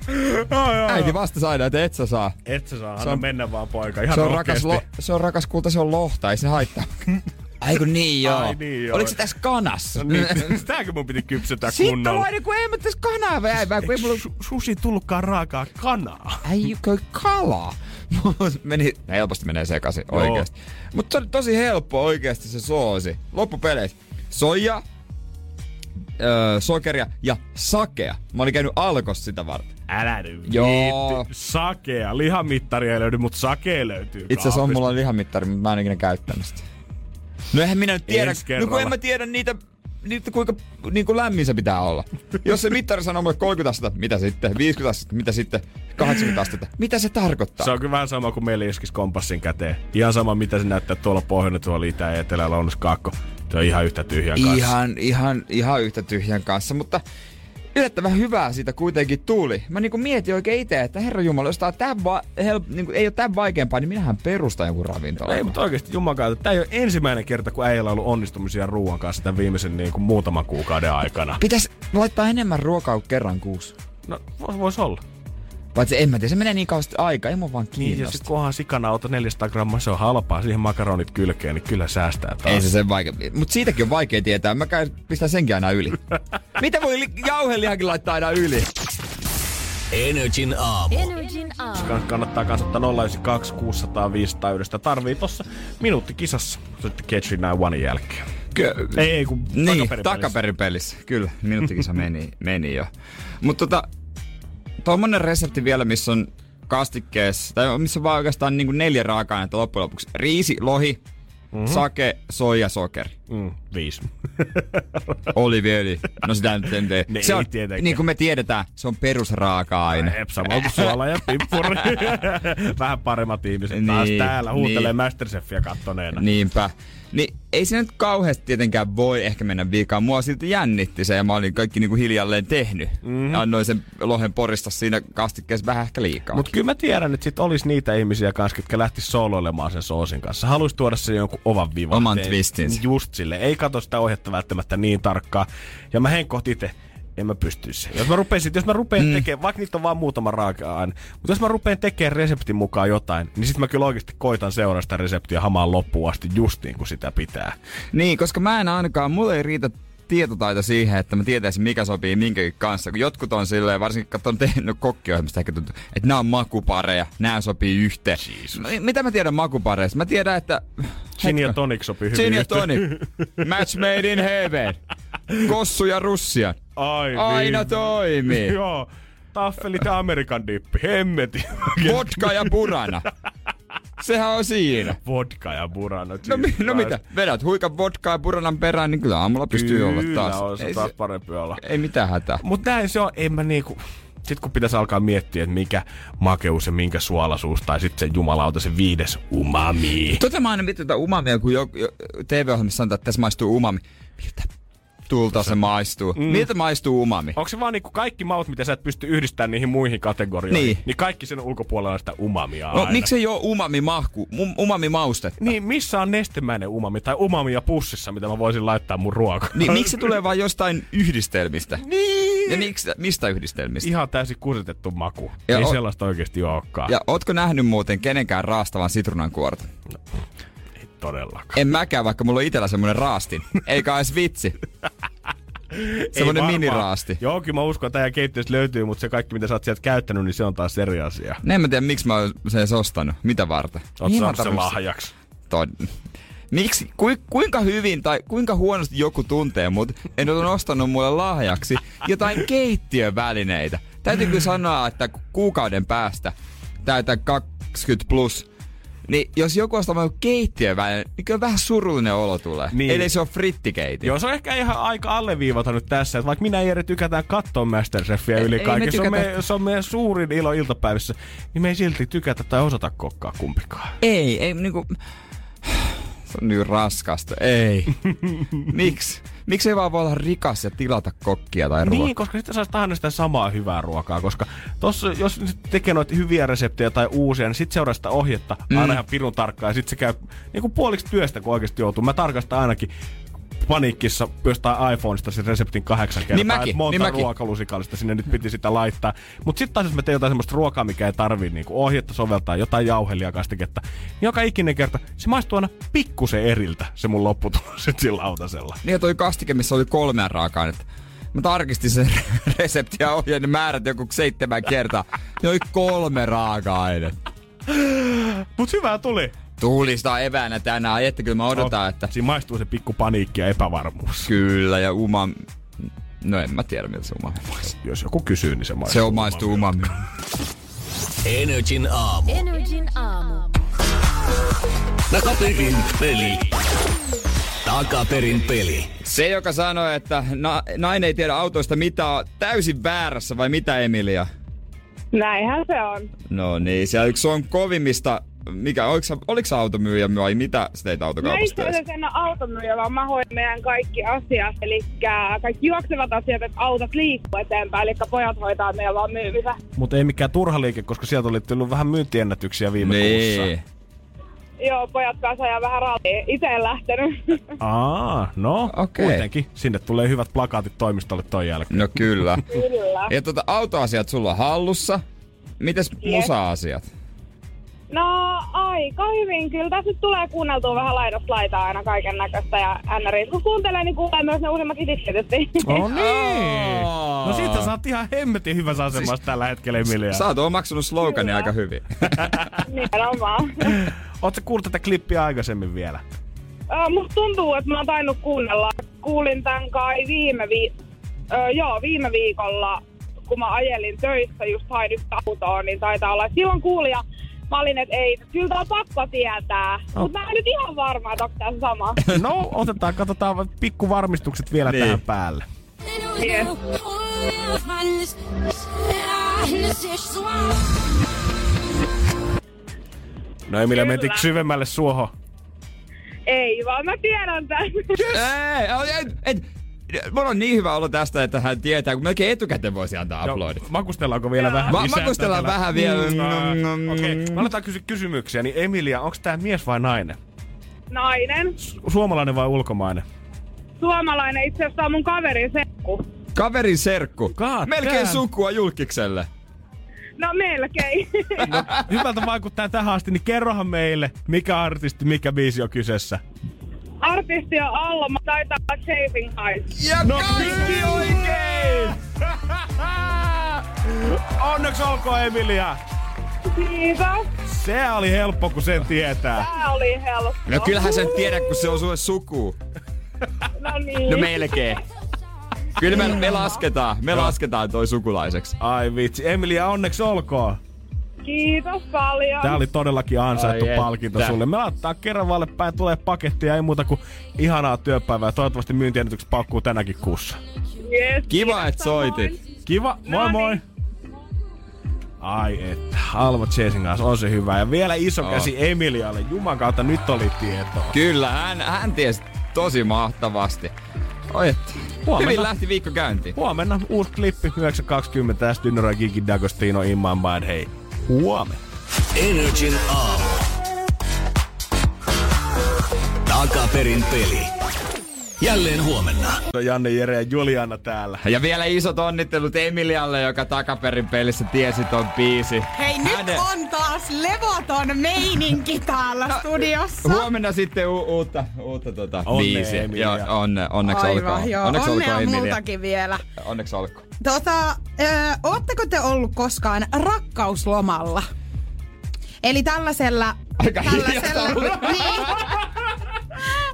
Äiti vastasi aina, että et sä saa. Et sä saa, Se on- mennä vaan poika. Ihan Se on, rakas, lo, se on rakas kulta, se on lohta, ei se haittaa. Ai kun niin joo. Ai niin joo. Oliko se tässä kanassa? No niin, sitäkö mun piti kypsetää Sitten kunnolla? vain, kun ei mä tässä kanaa väivää, kun ei mulla... Su- susi tullutkaan raakaa kanaa. Ei kai kalaa. Mut meni, helposti menee sekaisin Joo. oikeesti. Mutta se oli tosi helppo oikeesti se soosi. Loppupeleissä soija, öö, sokeria ja sakea. Mä olin käynyt alkos sitä varten. Älä nyt Joo. Sakea. Lihamittari ei löydy, mutta sakea löytyy Itse asiassa on mulla lihamittari, mutta mä en ikinä käyttänyt sitä. No eihän minä nyt tiedä, no kun en mä tiedä niitä, niitä kuinka niin kuin lämmin se pitää olla. Jos se mittari sanoo mulle 30 astetta, mitä sitten? 50 astetta, mitä sitten? 80 astetta, mitä se tarkoittaa? Se on kyllä vähän sama kuin meillä iskisi kompassin käteen. Ihan sama, mitä se näyttää tuolla pohjoinen, tuolla itä ja etelä, lounas, kaakko. Se on ihan yhtä tyhjän kanssa. Ihan, ihan, ihan yhtä tyhjän kanssa, mutta yllättävän hyvää siitä kuitenkin tuli. Mä niinku mietin oikein itse, että herra Jumala, jos tää tämän va- niinku, ei ole tämän vaikeampaa, niin minähän perustan joku ravintola. Ei, mutta oikeasti Jumalan tämä ei ole ensimmäinen kerta, kun äijällä on ollut onnistumisia ruoan kanssa tämän viimeisen niin kuin muutaman kuukauden aikana. Pitäis laittaa enemmän ruokaa kuin kerran kuussa. No, vo- vois olla. Paitsi en mä tiedä, se menee niin kauasti aikaa, ei mun vaan Niin, ja kiinnosta. sit kunhan sikanauta 400 grammaa, se on halpaa. Siihen makaronit kylkeen, niin kyllä säästää taas. Ei se sen vaikea. Mutta siitäkin on vaikea tietää. Mä käyn pistää senkin aina yli. Mitä voi li- jauhelihakin laittaa aina yli? Energin aamu. Energin aamu. Kann- kannattaa kansottaa 092 600 500 yhdestä. Tarvii tossa minuutti kisassa. Sitten Catch It One jälkeen. Kö- Ei, ei kun Niin, takaperipelissä. takaperipelissä. Kyllä, minuuttikisa meni, meni jo. Mutta tota, tommonen resepti vielä, missä on kastikkeessa, tai missä on vaan oikeastaan niin neljä raaka-ainetta loppujen lopuksi. Riisi, lohi, mm-hmm. sake, soija, sokeri. Mm, viisi. Oliviöljy. No sitä nyt en tee. Ne se on, tietenkään. niin kuin me tiedetään, se on perusraaka-aine. Ep, samoin kuin suola ja pippuri. Vähän paremmat ihmiset taas Niin, täällä huutelee niin. Masterchefia kattoneena. Niinpä. Niin ei se nyt kauheasti tietenkään voi ehkä mennä viikaan. Mua silti jännitti se ja mä olin kaikki niinku hiljalleen tehnyt. Mm-hmm. Ja annoin sen lohen porista siinä kastikkeessa vähän ehkä liikaa. Mutta kyllä mä tiedän, että sit olisi niitä ihmisiä kanssa, jotka lähtis soloilemaan sen soosin kanssa. Haluaisi tuoda sen jonkun ovan vivan. Oman twistinsä. Just sille. Ei katso sitä ohjetta välttämättä niin tarkkaan. Ja mä henkkoht itse, en mä pystyisi. siihen. Jos mä rupean, sit, jos mä rupean mm. tekemään, vaikka niitä on vaan muutama raaka-aine, mutta jos mä rupean tekemään reseptin mukaan jotain, niin sit mä kyllä oikeasti koitan seurata sitä reseptiä hamaan loppuun asti just niin kuin sitä pitää. Niin, koska mä en ainakaan, mulle ei riitä tietotaito siihen, että mä tietäisin mikä sopii minkäkin kanssa. Kun jotkut on silleen, varsinkin kun on tehnyt kokkiohjelmasta ehkä tuntuu, että nämä on makupareja, nämä sopii yhteen. No, mitä mä tiedän makupareista? Mä tiedän, että... Gin ja tonic sopii hyvin Gin ja tonic. Match made in heaven. Kossu ja russia. Ai Aina niin. toimii. Joo. Taffelit ja Amerikan dippi. Hemmeti. Vodka ja purana. Sehän on siinä. Vodka ja burana. No, mi- no mitä? Vedät huikan vodkaa ja puranan perään, niin kyllä aamulla pystyy olla taas. Kyllä on se taas parempi olla. ei mitään hätää. Mutta näin se on, en mä niinku... Sitten kun pitäisi alkaa miettiä, että mikä makeus ja minkä suolaisuus, tai sitten se jumalauta se viides umami. Tota mä aina mietin tätä umamia, kun jo, jo, TV-ohjelmassa sanotaan, että tässä maistuu umami. Miltä tulta se maistuu? Mm. Miltä maistuu umami? Onko se vaan niinku kaikki maut, mitä sä et pysty yhdistämään niihin muihin kategorioihin? Niin. Niin kaikki sen ulkopuolella on sitä umamia No aina. miksi ei oo umami mahku, um, umami maustetta? Niin, missä on nestemäinen umami tai umamia pussissa, mitä mä voisin laittaa mun ruokaan? Niin miksi se tulee vaan jostain yhdistelmistä? Niin. Ja miksi, mistä yhdistelmistä? Ihan täysin kusetettu maku. Ja ei o- sellaista oikeasti olekaan. Ja ootko nähnyt muuten kenenkään raastavan sitruunankuorta? Ei todellakaan. En mäkään, vaikka mulla on itellä semmonen raastin. Eikä edes vitsi. Varmaan. miniraasti. Joo, kyllä mä uskon, että tämä keittiöstä löytyy, mutta se kaikki, mitä sä oot sieltä käyttänyt, niin se on taas eri asia. Ne en mä tiedä, miksi mä oon sen edes ostanut. Mitä varten? Oot mä saanut sen lahjaksi. Toi. Miksi, ku, kuinka hyvin tai kuinka huonosti joku tuntee mut, en ole ostanut mulle lahjaksi jotain keittiövälineitä. Täytyy kyllä sanoa, että kuukauden päästä täytän 20 plus, Niin jos joku on samalla keittiön välillä, niin kyllä vähän surullinen olo tulee. Niin. Eli se on frittikeitin. Joo, se on ehkä ihan aika alleviivata nyt tässä, että vaikka minä ja Jere tykätään katsoa Masterchefia Ei- yli ei kaiken, se on, se on meidän suurin ilo iltapäivässä, niin me ei silti tykätä tai osata kokkaa kumpikaan. Ei, ei niinku... Se on niin raskasta. Ei. Miksi? Miksi ei vaan voi olla rikas ja tilata kokkia tai ruokaa? Niin, koska sitten saisi aina sitä samaa hyvää ruokaa, koska tossa, jos nyt tekee noita hyviä reseptejä tai uusia, niin sitten seuraa sitä ohjetta mm. aina ihan pirun tarkkaan ja sitten se käy niin kuin puoliksi työstä, kun oikeasti joutuu. Mä tarkastan ainakin paniikissa jostain iPhoneista sen reseptin kahdeksan kertaa, Niin mäkin, että monta niin ruokalusikallista sinne nyt piti sitä laittaa. Mutta sitten taas jos mä teen jotain semmoista ruokaa, mikä ei tarvii niinku ohjetta soveltaa, jotain jauhelijakastiketta, niin joka ikinen kerta se maistuu aina pikkusen eriltä se mun lopputulos sit sillä lautasella. Niin ja toi kastike, missä oli kolmea raaka-ainetta. Mä tarkistin sen resepti ja ohjeen määrät joku seitsemän kertaa. Ne oli kolme raaka-ainetta. Mut hyvää tuli. Tuli sitä eväänä tänään. Että kyllä mä odotan, että... Siinä maistuu se pikku paniikki ja epävarmuus. Kyllä, ja uma... No en mä tiedä, miltä se umami maistuu. Jos joku kysyy, niin se maistuu. Se on maistuu umami. Energin aamu. Energin aamu. Takaperin peli. Takaperin peli. Se, joka sanoi, että na- nainen ei tiedä autoista mitä on täysin väärässä, vai mitä Emilia? Näinhän se on. No niin, siellä yksi on kovimmista, mikä, oliko, sä- oliko sä automyyjä vai mitä sä teit Mä autokaupassa itse en ole automyyjä, vaan mä hoidan meidän kaikki asiat. Eli kaikki juoksevat asiat, että autot liikkuu eteenpäin. Eli pojat hoitaa meidän vaan myymistä. Mutta ei mikään turha liike, koska sieltä oli tullut vähän myyntiennätyksiä viime kuussa. Niin. Joo, pojat kanssa ajaa vähän rallia. Itse en lähtenyt. Aa, no Okei. kuitenkin. Sinne tulee hyvät plakaatit toimistolle ton jälkeen. No kyllä. Kyllä. Ja tota, autoasiat sulla on hallussa. Mites musa-asiat? No aika hyvin. Kyllä tässä nyt tulee kuunneltua vähän laidasta laitaa aina kaiken näköistä. Ja NRI, kun kuuntelee, niin kuulee myös ne uudemmat hitit tietysti. Oh niin! No siitä sä oot ihan hemmetin hyvässä asemassa siis, tällä hetkellä, Emilia. Sä oot omaksunut slogani Kyllä. aika hyvin. Nimenomaan. Oot sä kuullut tätä klippiä aikaisemmin vielä? Ö, Musta tuntuu, että mä oon tainnut kuunnella. Kuulin tän kai viime, vi- Ö, joo, viime viikolla, kun mä ajelin töissä, just hain yhtä autoa, niin taitaa olla. Silloin kuulin ja mä olin, että ei, kyllä tää on pakko tietää. Oh. Mutta mä en nyt ihan varma, että onko tää sama. No, otetaan, katsotaan pikku varmistukset vielä Niin. tähän päälle. Yes. No Emilia, Kyllä. mentikö syvemmälle suohon? Ei, vaan mä tiedän tän. Ei, et, et, Mulla on niin hyvä olo tästä, että hän tietää, kun melkein etukäteen voisi antaa uploadit. makustellaanko vielä Joo. vähän Ma- lisää makustellaan tätä? vähän vielä. Mm, Mm, mm, Okei, mm. me aletaan kysyä kysymyksiä. Niin Emilia, onko tää mies vai nainen? Nainen. Su- Suomalainen vai ulkomainen? Suomalainen itse asiassa on mun kaverin serkku. Kaverin serkku. God Melkein damn. sukua julkikselle. No melkein. No, hyvältä vaikuttaa tähän asti, niin kerrohan meille, mikä artisti, mikä biisi on kyseessä. Artisti on Alma, taitaa olla Chasing Heights. Ja No kaikki oikein! Onneksi olkoon Emilia! Kiitos. Se oli helppo, kun sen tietää. Tää oli helppo. No kyllähän sen tiedä, kun se on sulle suku. No niin. No melkein. Kyllä me, me lasketaan, me lasketaan toi sukulaiseksi. Ai vitsi, Emilia, onneksi olkoon. Kiitos paljon. Tää oli todellakin ansaittu Ai palkinto että. sulle. Me laittaa kerravalle päin, tulee pakettia, ei muuta kuin ihanaa työpäivää. Toivottavasti myyntiennätykset paukkuu tänäkin kuussa. Yes, Kiva, että soitit. Kiva, moi No moi! niin. Ai että, Alma Chasing kanssa on se hyvä. Ja vielä iso On. käsi Emilialle. Juman kautta nyt oli tietoa. Kyllä, hän, hän tiesi tosi mahtavasti. Oi, että. Huomenna. Hyvin lähti viikko käyntiin. Huomenna uusi klippi 9.20 tästä Dynero ja Gigi D'Agostino in my mind. Hei, huomenna. Energin aamu. Takaperin peli. Jälleen huomenna. Janne, Jere ja Juliana täällä. Ja vielä isot onnittelut Emilialle, joka takaperin pelissä tiesi ton biisi. Hei, nyt Hänen- on taas levoton meininki täällä studiossa. Huomenna sitten u- uutta, uutta tota Onnea, biisiä. Emilia. Joo, onne, onneksi olkoon. Aivan, joo. Onneksi Onnea olkoon Emilia. multakin vielä. Onneksi olkoon. Tota, ö, ootteko te ollut koskaan rakkauslomalla? Eli tällaisella... Aika tällaisella niin.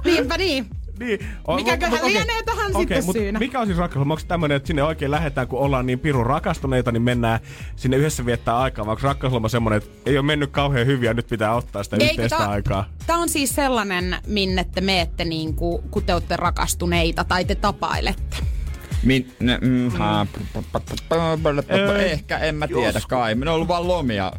Niinpä niin. Niin. O- Mikäköhän okei. lienee tähän Okei, sitten mut syynä? Mikä on siis rakkaus? Onko tämmöinen, että sinne oikein lähdetään, kun ollaan niin pirun rakastuneita, niin mennään sinne yhdessä viettää aikaa? Vai onko rakkausloma semmoinen, että ei ole mennyt kauhean hyvin ja nyt pitää ottaa sitä Eikö yhteistä tää- aikaa? Tämä on siis sellainen, minne te meette niinku, kun te olette rakastuneita tai te tapailette. Min, ne, mm, p- p- Ei, Ehkä, en mä tiedä, joskus. kai. Ne on ollut vaan lomia.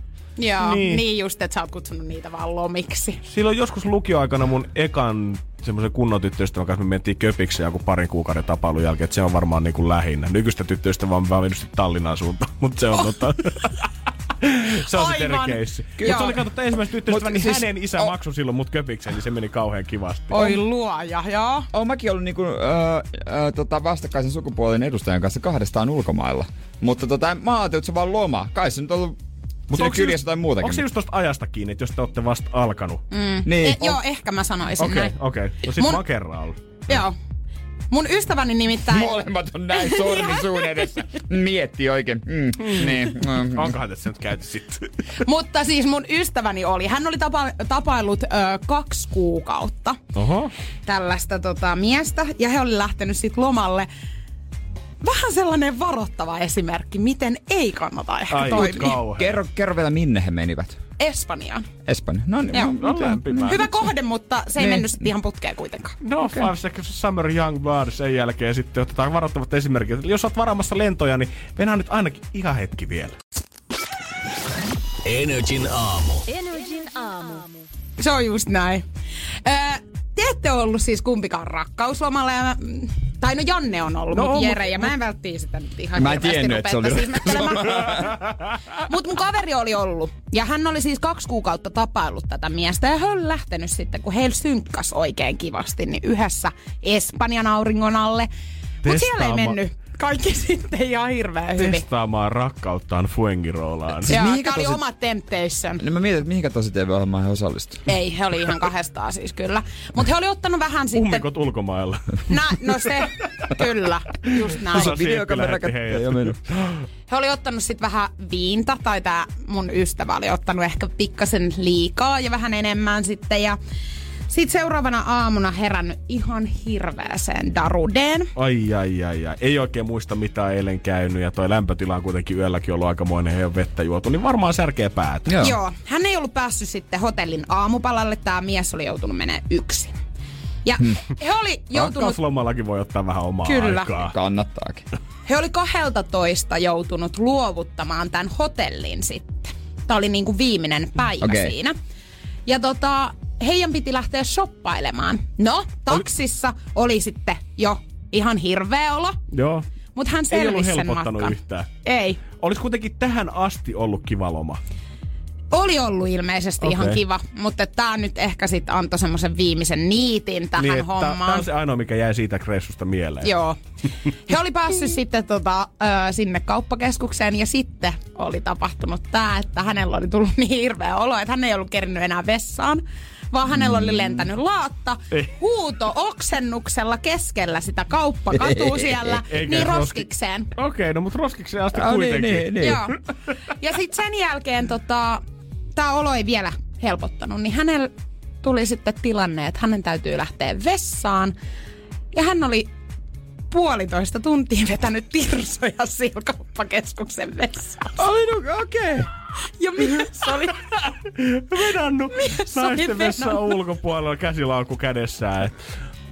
Joo, Niin. niin. just, että sä oot kutsunut niitä vaan lomiksi. Silloin joskus lukioaikana mun ekan semmoisen kunnon tyttöystävän kanssa me mentiin köpiksi joku parin kuukauden tapailun jälkeen, että se on varmaan niin kuin lähinnä. Nykyistä tyttöystävää on vaan mennyt sit Tallinnaan suuntaan, mutta se on oh. tota... se on sitten eri Aivan. keissi. Mutta se oli katsottu ensimmäisen tyttöystävän, Mut niin siis- hänen isä o- maksoi silloin mut köpikseen, niin se meni kauhean kivasti. Oi luoja, joo. Oon mäkin ollut niinku, öö, öö, tota, vastakkaisen sukupuolen edustajan kanssa kahdestaan ulkomailla. Mutta tota, mä ajattelin, että se on vaan loma. Kai se nyt on ollut Mutta onko kyljessä jotain muutakin. Onko se just tosta ajasta kiinni, että jos te olette vasta alkanut? Mm. Niin. E, joo, ehkä mä sanoisin Okei, näin. okei. No sit Mun- mä oon kerran ollut. Joo. Mun ystäväni nimittäin... Molemmat on näin sormi suun edessä. Mietti oikein. Mm, niin. Mm. Onkohan tässä nyt käyty sitten? Mutta siis mun ystäväni oli, hän oli tapa, tapaillut ö, kaksi kuukautta Oho. tällaista tota, miestä ja he oli lähtenyt sitten lomalle. Vähän sellainen varoittava esimerkki, miten ei kannata ehkä Ai, toimia. kauhean. Kerro, kerro vielä minne he menivät. Espanjaan. Espanja. No niin. Joo. no, No lämpimää. Hyvä kohde, mutta se ei Niin. mennyt sitten ihan putkeen kuitenkaan. No, okay. Five Seconds Summer Young Blood sen jälkeen sitten otetaan varoittavat esimerkit. Eli Jos oot varaamassa lentoja, niin mennään nyt ainakin ihan hetki vielä. Energin aamu. Energin aamu. Se on just näin. Öö, te ette ollut siis kumpikaan rakkauslomalla. Ja mä, tai no Janne on ollut, No, mutta mut- Jere. Ja mä en välttii sitä nyt ihan Mä en tiennyt, että se oli. Mutta mun kaveri oli ollut. Ja hän oli siis kaksi kuukautta tapaillut tätä miestä. Ja hän oli lähtenyt sitten, kun heillä synkkas oikein kivasti, niin yhdessä Espanjan auringon alle. Mutta siellä ei mennyt kaikki sitten ihan hirveän hyvin. Testaamaan rakkauttaan Fuengirolaan. Siis Joo, tää oli tosi- oma temptation. No mä mietin, että mihinkä tosi TV-ohjelmaan he osallistuivat. Ei, he oli ihan kahdestaan siis kyllä. Mutta he oli ottanut vähän sitten... Ummikot ulkomailla. Nä, no se, kyllä, just näin. Osa- Videokamera heidät. ja mennyt. He oli ottanut sitten vähän viinta, tai tämä mun ystävä oli ottanut ehkä pikkasen liikaa ja vähän enemmän sitten. Ja sitten seuraavana aamuna herännyt ihan hirveäseen darudeen. Ai, ai, ai, ai. Ei oikein muista mitä eilen käynyt ja toi lämpötila on kuitenkin yölläkin ollut aikamoinen, ei ole vettä juotu, niin varmaan särkeä päätä. Joo. Joo. Hän ei ollut päässyt sitten hotellin aamupalalle. Tämä mies oli joutunut menemään yksin. Ja he oli joutunut Rakkauslomallakin voi ottaa vähän omaa Kyllä. aikaa. Kannattaakin. He oli 12 joutunut luovuttamaan tämän hotellin sitten. Tämä oli niin kuin viimeinen päivä okay. siinä. Ja tota, heidän piti lähteä shoppailemaan. No, taksissa oli, oli sitten jo ihan hirveä olo, Joo. mutta hän Ei ollut selvisi sen helpottanut matkan. yhtään. Ei. Olisi kuitenkin tähän asti ollut kiva loma. Oli ollut ilmeisesti okay. ihan kiva, mutta tämä nyt ehkä sitten antoi semmoisen viimeisen niitin tähän niin, että Tämä hommaan. on se ainoa, mikä jäi siitä reissusta mieleen. Joo. He oli päässyt sitten tota, ö, sinne kauppakeskukseen ja sitten oli tapahtunut tämä, että hänellä oli tullut niin hirveä olo, että hän ei ollut kerinyt enää vessaan vaan hänellä oli lentänyt laatta Ei. huuto oksennuksella keskellä sitä kauppakatua siellä, Eikä niin roski- roskikseen. Okei, okay, no mutta roskikseen asti Ah, kuitenkin. niin, niin, niin. Joo. Ja sitten sen jälkeen tota, tämä olo ei vielä helpottanut, niin hänellä tuli sitten tilanne, että hänen täytyy lähteä vessaan. Ja hän oli puolitoista tuntia vetänyt tirsoja siellä kauppakeskuksen vessaan. Ai no, okei. Okay. Ja mies oli... Vedannut Mies naisten vessaan vedannut. ulkopuolella käsilaukku kädessään. Et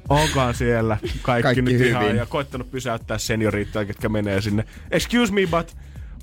onkaan siellä kaikki, Kaikki nyt hyvin. ihan ja koittanut pysäyttää senioriittaa, ketkä menee sinne. Excuse me, but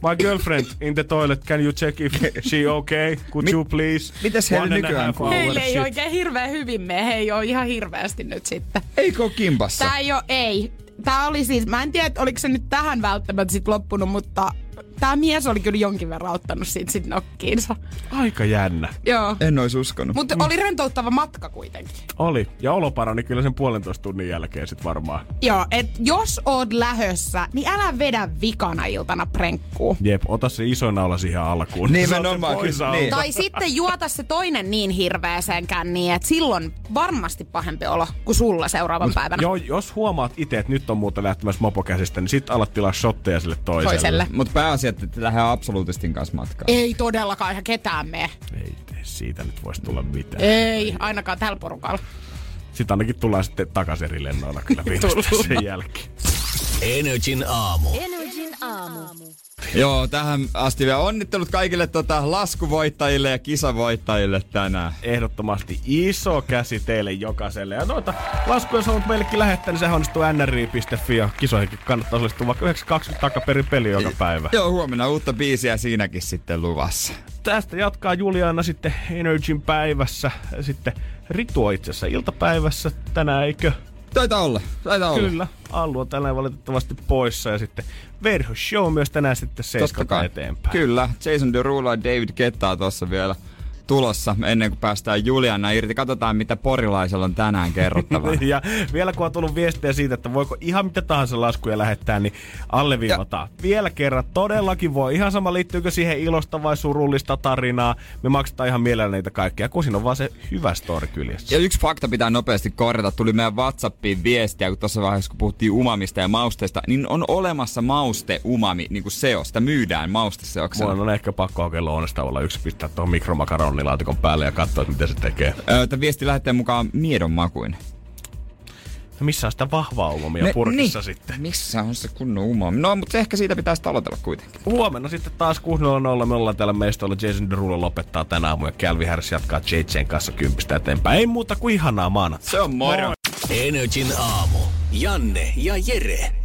my girlfriend in the toilet, can you check if she okay? Could you please? mites heille One and a nykyään kuuluu? hour Heille ei shit. oikein hirveän hyvin mene. He ei ole ihan hirveästi nyt sitten. Eikö ole kimpassa? Tää ei ole, ei. Tää oli siis, mä en tiedä, oliko se nyt tähän välttämättä sit loppunut, mutta tää mies oli kyllä jonkin verran ottanut siitä sit nokkiinsa. Aika jännä. Joo. En ois uskonut. Mutta oli rentouttava matka kuitenkin. Oli. Ja olo parani kyllä sen puolentoista tunnin jälkeen sit varmaan. Joo, et jos oot lähössä, niin älä vedä vikana iltana prenkkuu. Jep, ota se iso naula siihen alkuun. Nimenomaan, kyllä, niin. Tai sitten juota se toinen niin hirveäseen känniin, että silloin varmasti pahempi olo kuin sulla seuraavan päivänä. Joo, jos huomaat itse, että nyt on muuten lähtemässä mopo käsistä, niin sit alat tilaa shotteja sille toiselle. Toiselle. Mutta pääasia, että te lähdetään absoluutistin kanssa matkaan. Ei todellakaan ihan ketään mene. Ei siitä nyt voisi tulla mitään. Ei, ainakaan tällä porukalla. Sitten ainakin tullaan sitten takaisin eri lennoilla kyllä sen jälkeen. Energin aamu. Energin aamu. Joo, tähän asti vielä onnittelut kaikille tota laskuvoittajille ja kisavoittajille tänään. Ehdottomasti iso käsi teille jokaiselle. Ja noita laskuja jos haluat meillekin lähettää, niin sehän onnistuu nri.fi ja kisoihinkin kannattaa osallistua vaikka 920 takaperin peli joka päivä. Joo, huomenna uutta biisiä siinäkin sitten luvassa. Tästä jatkaa Juliana sitten Energin päivässä. Sitten Ritu on itse asiassa iltapäivässä tänään, eikö? Taitaa olla, taitaa olla. Kyllä. Allu on tänään valitettavasti poissa ja sitten Verho Show myös tänään sitten seiskalta eteenpäin. Kyllä, Jason Derulo ja David Kettaa tuossa vielä tulossa ennen kuin päästään Juliana irti. Katsotaan, mitä porilaisella on tänään kerrottavaa. Ja vielä kun on tullut viestejä siitä, että voiko ihan mitä tahansa laskuja lähettää, niin alleviivataan. Vielä kerran, todellakin voi. Ihan sama liittyykö siihen ilosta vai surullista tarinaa. Me maksetaan ihan mielellä niitä kaikkia, kun siinä on vaan se hyvä story kyljessä. Ja yksi fakta pitää nopeasti korjata. Tuli meidän WhatsAppiin viestiä, kun tuossa vaiheessa kun puhuttiin umamista ja mausteista, niin on olemassa mauste umami, niin kuin seo. Sitä myydään mausteseoksena. Mulla on ehkä pakko oikein lounastauolla yksi pistää tuohon mikromakaronnilaatikon päälle ja katsoa, että miten se tekee. Öö, Tämä viesti lähetteen mukaan miedon makuinen. No missä on sitä vahvaa umamia purkissa niin. sitten? Missä on se kunnon umami? No, mutta ehkä siitä pitäisi aloitella kuitenkin. Huomenna sitten taas 6.00 me ollaan täällä mestolla. Jason Derulo lopettaa tänä aamu ja Calvin Harris jatkaa JJn kanssa kympistä eteenpäin. Ei muuta kuin ihanaa maana. Se on moro. Energin aamu. Janne ja Jere.